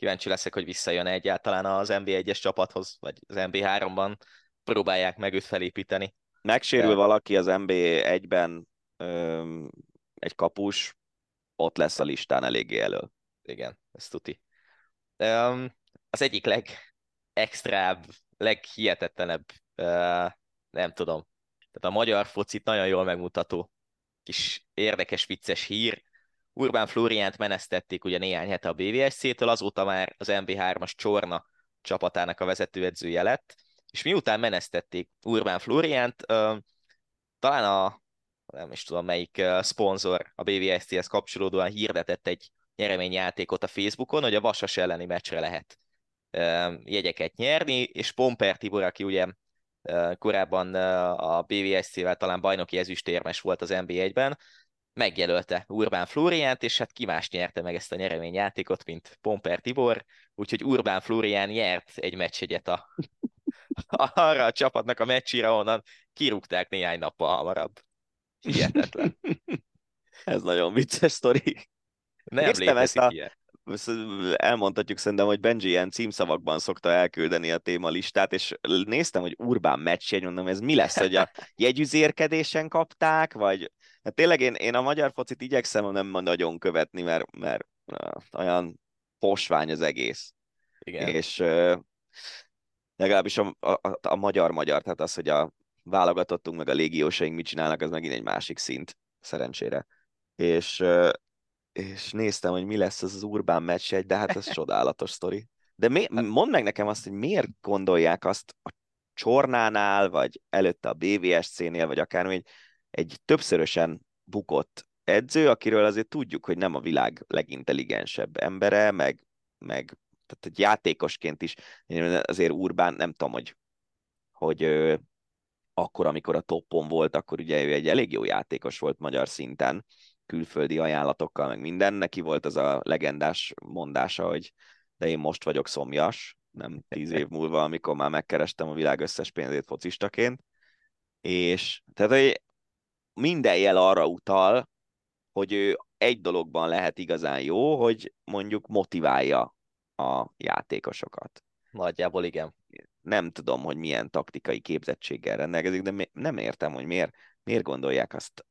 Kíváncsi leszek, hogy visszajön egyáltalán az NB1-es csapathoz, vagy az NB3-ban próbálják meg őt felépíteni. Megsérül De- valaki az NB1-ben öm, egy kapus, ott lesz a listán eléggé elől. Igen, ez tuti. Um, az egyik legextrább, leghihetetlenebb, uh, nem tudom, tehát a magyar focit nagyon jól megmutató kis érdekes, vicces hír. Urbán Flóriánt menesztették ugye néhány hete a BVSC-től, azóta már az MB3-as Csorna csapatának a vezetőedzője lett, és miután menesztették Urbán Flóriánt, talán a nem is tudom melyik szponzor a BVSC-hez kapcsolódóan hirdetett egy nyereményjátékot a Facebookon, hogy a Vasas elleni meccsre lehet jegyeket nyerni, és Pomper Tibor, aki ugye korábban a BVSC-vel talán bajnoki ezüstérmes volt az NB1-ben, megjelölte Urbán Flóriánt, és hát ki más nyerte meg ezt a nyereményjátékot, mint Pomper Tibor, úgyhogy Urbán Flórián nyert egy meccsegyet a, arra a csapatnak a meccsire, onnan kirúgták néhány nappal hamarabb. Hihetetlen. Ez nagyon vicces sztori. Nem létezik ezt a- ilyen. Elmondhatjuk szerintem, hogy Benji ilyen címszavakban szokta elküldeni a témalistát, és néztem, hogy Urbán meccsjegy, mondom, ez mi lesz, hogy a jegyüzérkedésen kapták, vagy hát tényleg én, én a magyar focit igyekszem nem nagyon követni, mert, mert olyan posvány az egész. Igen. És legalábbis a, a, a magyar-magyar, tehát az, hogy a válogatottunk meg a légiósaink mit csinálnak, az megint egy másik szint, szerencsére. És és néztem, hogy mi lesz az az Urbán meccs egy, de hát ez csodálatos sztori. De mi, mondd meg nekem azt, hogy miért gondolják azt a Csornánál, vagy előtte a BVSC-nél, vagy akármi, egy, egy többszörösen bukott edző, akiről azért tudjuk, hogy nem a világ legintelligensebb embere, meg, meg tehát egy játékosként is, azért Urbán, nem tudom, hogy, hogy akkor, amikor a toppon volt, akkor ugye ő egy elég jó játékos volt magyar szinten, külföldi ajánlatokkal, meg minden. Neki volt az a legendás mondása, hogy de én most vagyok szomjas, nem tíz év múlva, amikor már megkerestem a világ összes pénzét focistaként, és tehát hogy minden jel arra utal, hogy ő egy dologban lehet igazán jó, hogy mondjuk motiválja a játékosokat. Nagyjából igen. Nem tudom, hogy milyen taktikai képzettséggel rendelkezik, de nem értem, hogy miért, miért gondolják azt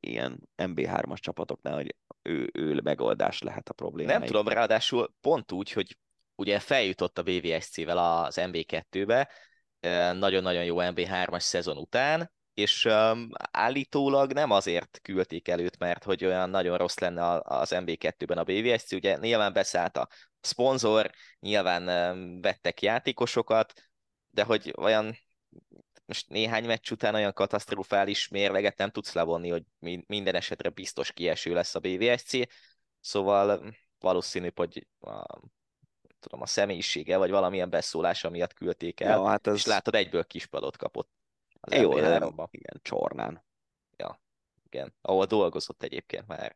ilyen MB3-as csapatoknál, hogy ő, ő megoldás lehet a probléma. Nem tudom, ráadásul pont úgy, hogy ugye feljutott a BVSC-vel az MB2-be, nagyon-nagyon jó MB3-as szezon után, és um, állítólag nem azért küldték előtt, mert hogy olyan nagyon rossz lenne az MB2-ben a BVSC, ugye nyilván beszállt a szponzor, nyilván um, vettek játékosokat, de hogy olyan most néhány meccs után olyan katasztrofális mérleget nem tudsz levonni, hogy minden esetre biztos kieső lesz a BVSC, szóval valószínű, hogy a, tudom, a személyisége, vagy valamilyen beszólása miatt küldték el, ja, hát ez... és látod, egyből kispadot kapott. Jó, de igen, Csornán. Ja, igen, ahol dolgozott egyébként már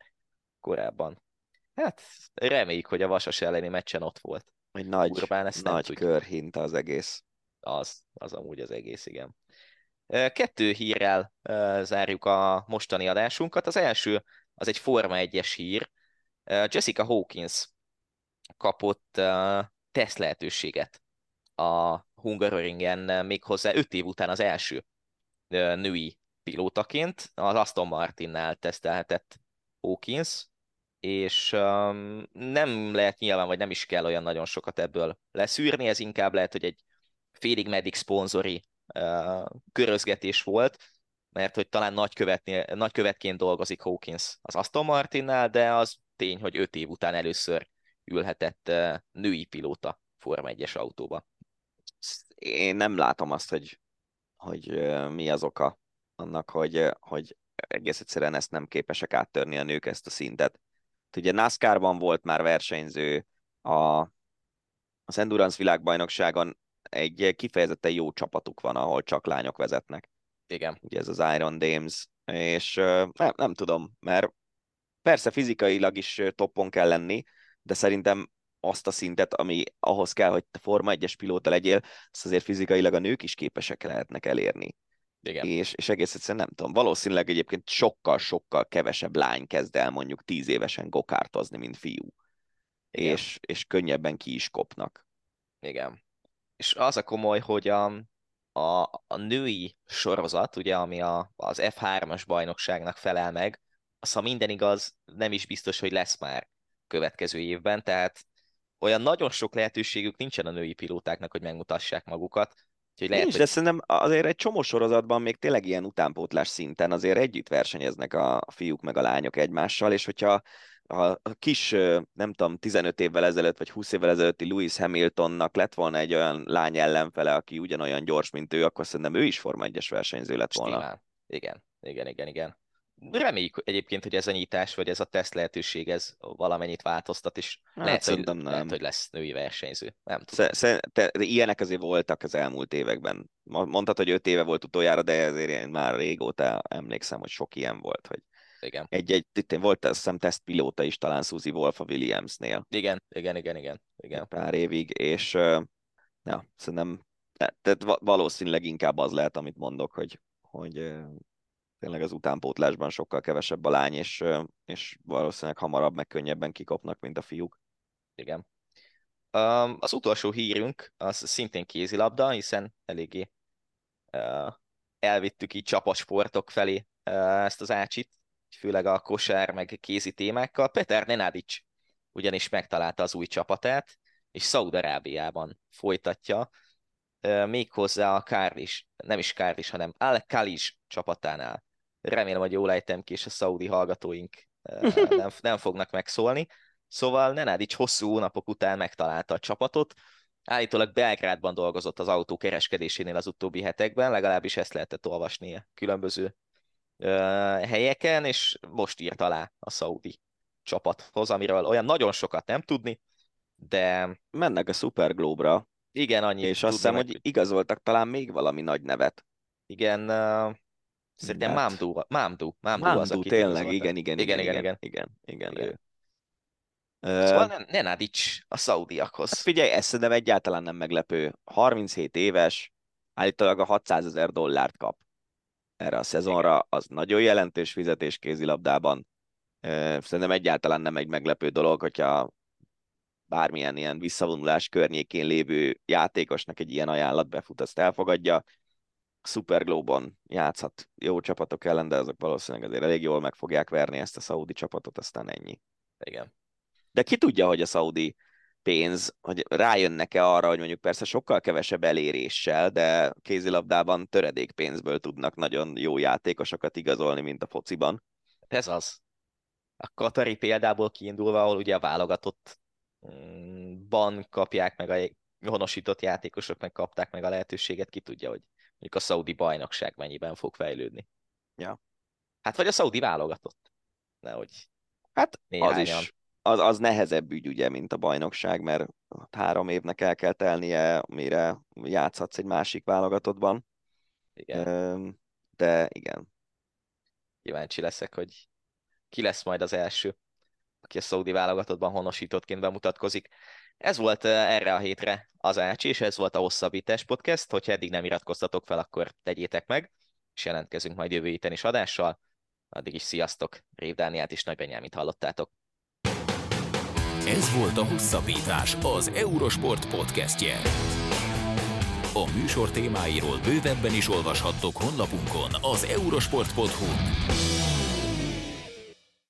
korábban. Hát reméljük, hogy a Vasas elleni meccsen ott volt. Egy nagy, Urbán, ezt nagy körhinta az egész. Az, az amúgy az egész, igen. Kettő hírrel zárjuk a mostani adásunkat. Az első, az egy Forma 1-es hír. Jessica Hawkins kapott teszt lehetőséget a Hungaroringen méghozzá öt év után az első női pilótaként. Az Aston Martinnál tesztelhetett Hawkins, és um, nem lehet nyilván, vagy nem is kell olyan nagyon sokat ebből leszűrni, ez inkább lehet, hogy egy félig meddig szponzori uh, körözgetés volt, mert hogy talán nagykövetként dolgozik Hawkins az Aston Martinnál, de az tény, hogy öt év után először ülhetett uh, női pilóta Forma 1-es autóba. Én nem látom azt, hogy, hogy mi az oka annak, hogy, hogy egész egyszerűen ezt nem képesek áttörni a nők ezt a szintet. Ugye NASCAR-ban volt már versenyző, a, az Endurance világbajnokságon egy kifejezetten jó csapatuk van, ahol csak lányok vezetnek. Igen. Ugye ez az Iron Dames, és nem, nem tudom, mert persze fizikailag is toppon kell lenni, de szerintem azt a szintet, ami ahhoz kell, hogy te Forma 1-es pilóta legyél, azt azért fizikailag a nők is képesek lehetnek elérni. Igen. És, és egész egyszerűen nem tudom, valószínűleg egyébként sokkal-sokkal kevesebb lány kezd el mondjuk tíz évesen gokártozni, mint fiú. És, és könnyebben ki is kopnak. Igen és az a komoly, hogy a, a, a női sorozat, ugye, ami a, az F3-as bajnokságnak felel meg, az, ha minden igaz, nem is biztos, hogy lesz már következő évben, tehát olyan nagyon sok lehetőségük nincsen a női pilótáknak, hogy megmutassák magukat. Úgyhogy lehet, Nincs, hogy... de szerintem azért egy csomó sorozatban még tényleg ilyen utánpótlás szinten azért együtt versenyeznek a fiúk meg a lányok egymással, és hogyha a kis, nem tudom, 15 évvel ezelőtt, vagy 20 évvel ezelőtti Lewis Hamiltonnak lett volna egy olyan lány ellenfele, aki ugyanolyan gyors, mint ő, akkor szerintem ő is Forma 1-es versenyző lett volna. Stimán. Igen, igen, igen, igen. Reméljük egyébként, hogy ez a nyitás, vagy ez a teszt lehetőség, ez valamennyit változtat, és hát, lehet, hogy, nem. lehet, hogy lesz női versenyző. Nem tudom. Te, ilyenek azért voltak az elmúlt években. Mondtad, hogy öt éve volt utoljára, de ezért én már régóta emlékszem, hogy sok ilyen volt, hogy igen. Egy-egy, itt volt azt hiszem tesztpilóta is talán Suzy Wolf a Williamsnél. Igen, igen, igen, igen. igen. Pár évig, és ja, szerintem tehát valószínűleg inkább az lehet, amit mondok, hogy, hogy tényleg az utánpótlásban sokkal kevesebb a lány, és, és valószínűleg hamarabb, meg könnyebben kikopnak, mint a fiúk. Igen. Az utolsó hírünk az szintén kézilabda, hiszen eléggé elvittük így csapasportok felé ezt az ácsit, főleg a kosár meg kézi témákkal. Peter Nenadic ugyanis megtalálta az új csapatát, és Szaudarábiában folytatja, méghozzá a Kárlis, nem is Kárlis, hanem Al Kalis csapatánál. Remélem, hogy jól ejtem ki, és a szaudi hallgatóink nem, nem fognak megszólni. Szóval Nenadic hosszú hónapok után megtalálta a csapatot, Állítólag Belgrádban dolgozott az autó kereskedésénél az utóbbi hetekben, legalábbis ezt lehetett olvasni különböző helyeken, és most írt alá a szaudi csapathoz, amiről olyan nagyon sokat nem tudni, de... Mennek a Super Globe-ra. Igen, annyi. És azt hiszem, hogy igazoltak talán még valami nagy nevet. Igen, szerintem Mamdu, Mamdu, Mamdu, Mamdu az, aki tényleg, igen igen igen, igen, igen, igen, igen, igen, igen. Szóval nem, Nenadic a szaudiakhoz. Hát figyelj, ez szerintem egyáltalán nem meglepő. 37 éves, állítólag a 600 ezer dollárt kap erre a szezonra, az nagyon jelentős fizetés kézilabdában. Szerintem egyáltalán nem egy meglepő dolog, hogyha bármilyen ilyen visszavonulás környékén lévő játékosnak egy ilyen ajánlat befut, azt elfogadja. Super Globe-on játszhat jó csapatok ellen, de azok valószínűleg azért elég jól meg fogják verni ezt a szaudi csapatot, aztán ennyi. Igen. De ki tudja, hogy a szaudi pénz, hogy rájönnek-e arra, hogy mondjuk persze sokkal kevesebb eléréssel, de kézilabdában töredék pénzből tudnak nagyon jó játékosokat igazolni, mint a fociban. Ez az. A Katari példából kiindulva, ahol ugye a válogatott ban kapják meg a honosított játékosok meg kapták meg a lehetőséget, ki tudja, hogy mondjuk a szaudi bajnokság mennyiben fog fejlődni. Ja. Hát vagy a szaudi válogatott. Nehogy Hát az is, az, az nehezebb ügy ugye, mint a bajnokság, mert három évnek el kell telnie, mire játszhatsz egy másik válogatottban. Igen. De igen. Kíváncsi leszek, hogy ki lesz majd az első aki a szaudi válogatottban honosítottként bemutatkozik. Ez volt erre a hétre az Ácsi, és ez volt a Hosszabbítás Podcast. Hogyha eddig nem iratkoztatok fel, akkor tegyétek meg, és jelentkezünk majd jövő héten is adással. Addig is sziasztok! Rév Dániát és Nagy Benyámit hallottátok. Ez volt a Hosszabbítás, az Eurosport podcastje. A műsor témáiról bővebben is olvashattok honlapunkon az eurosport.hu.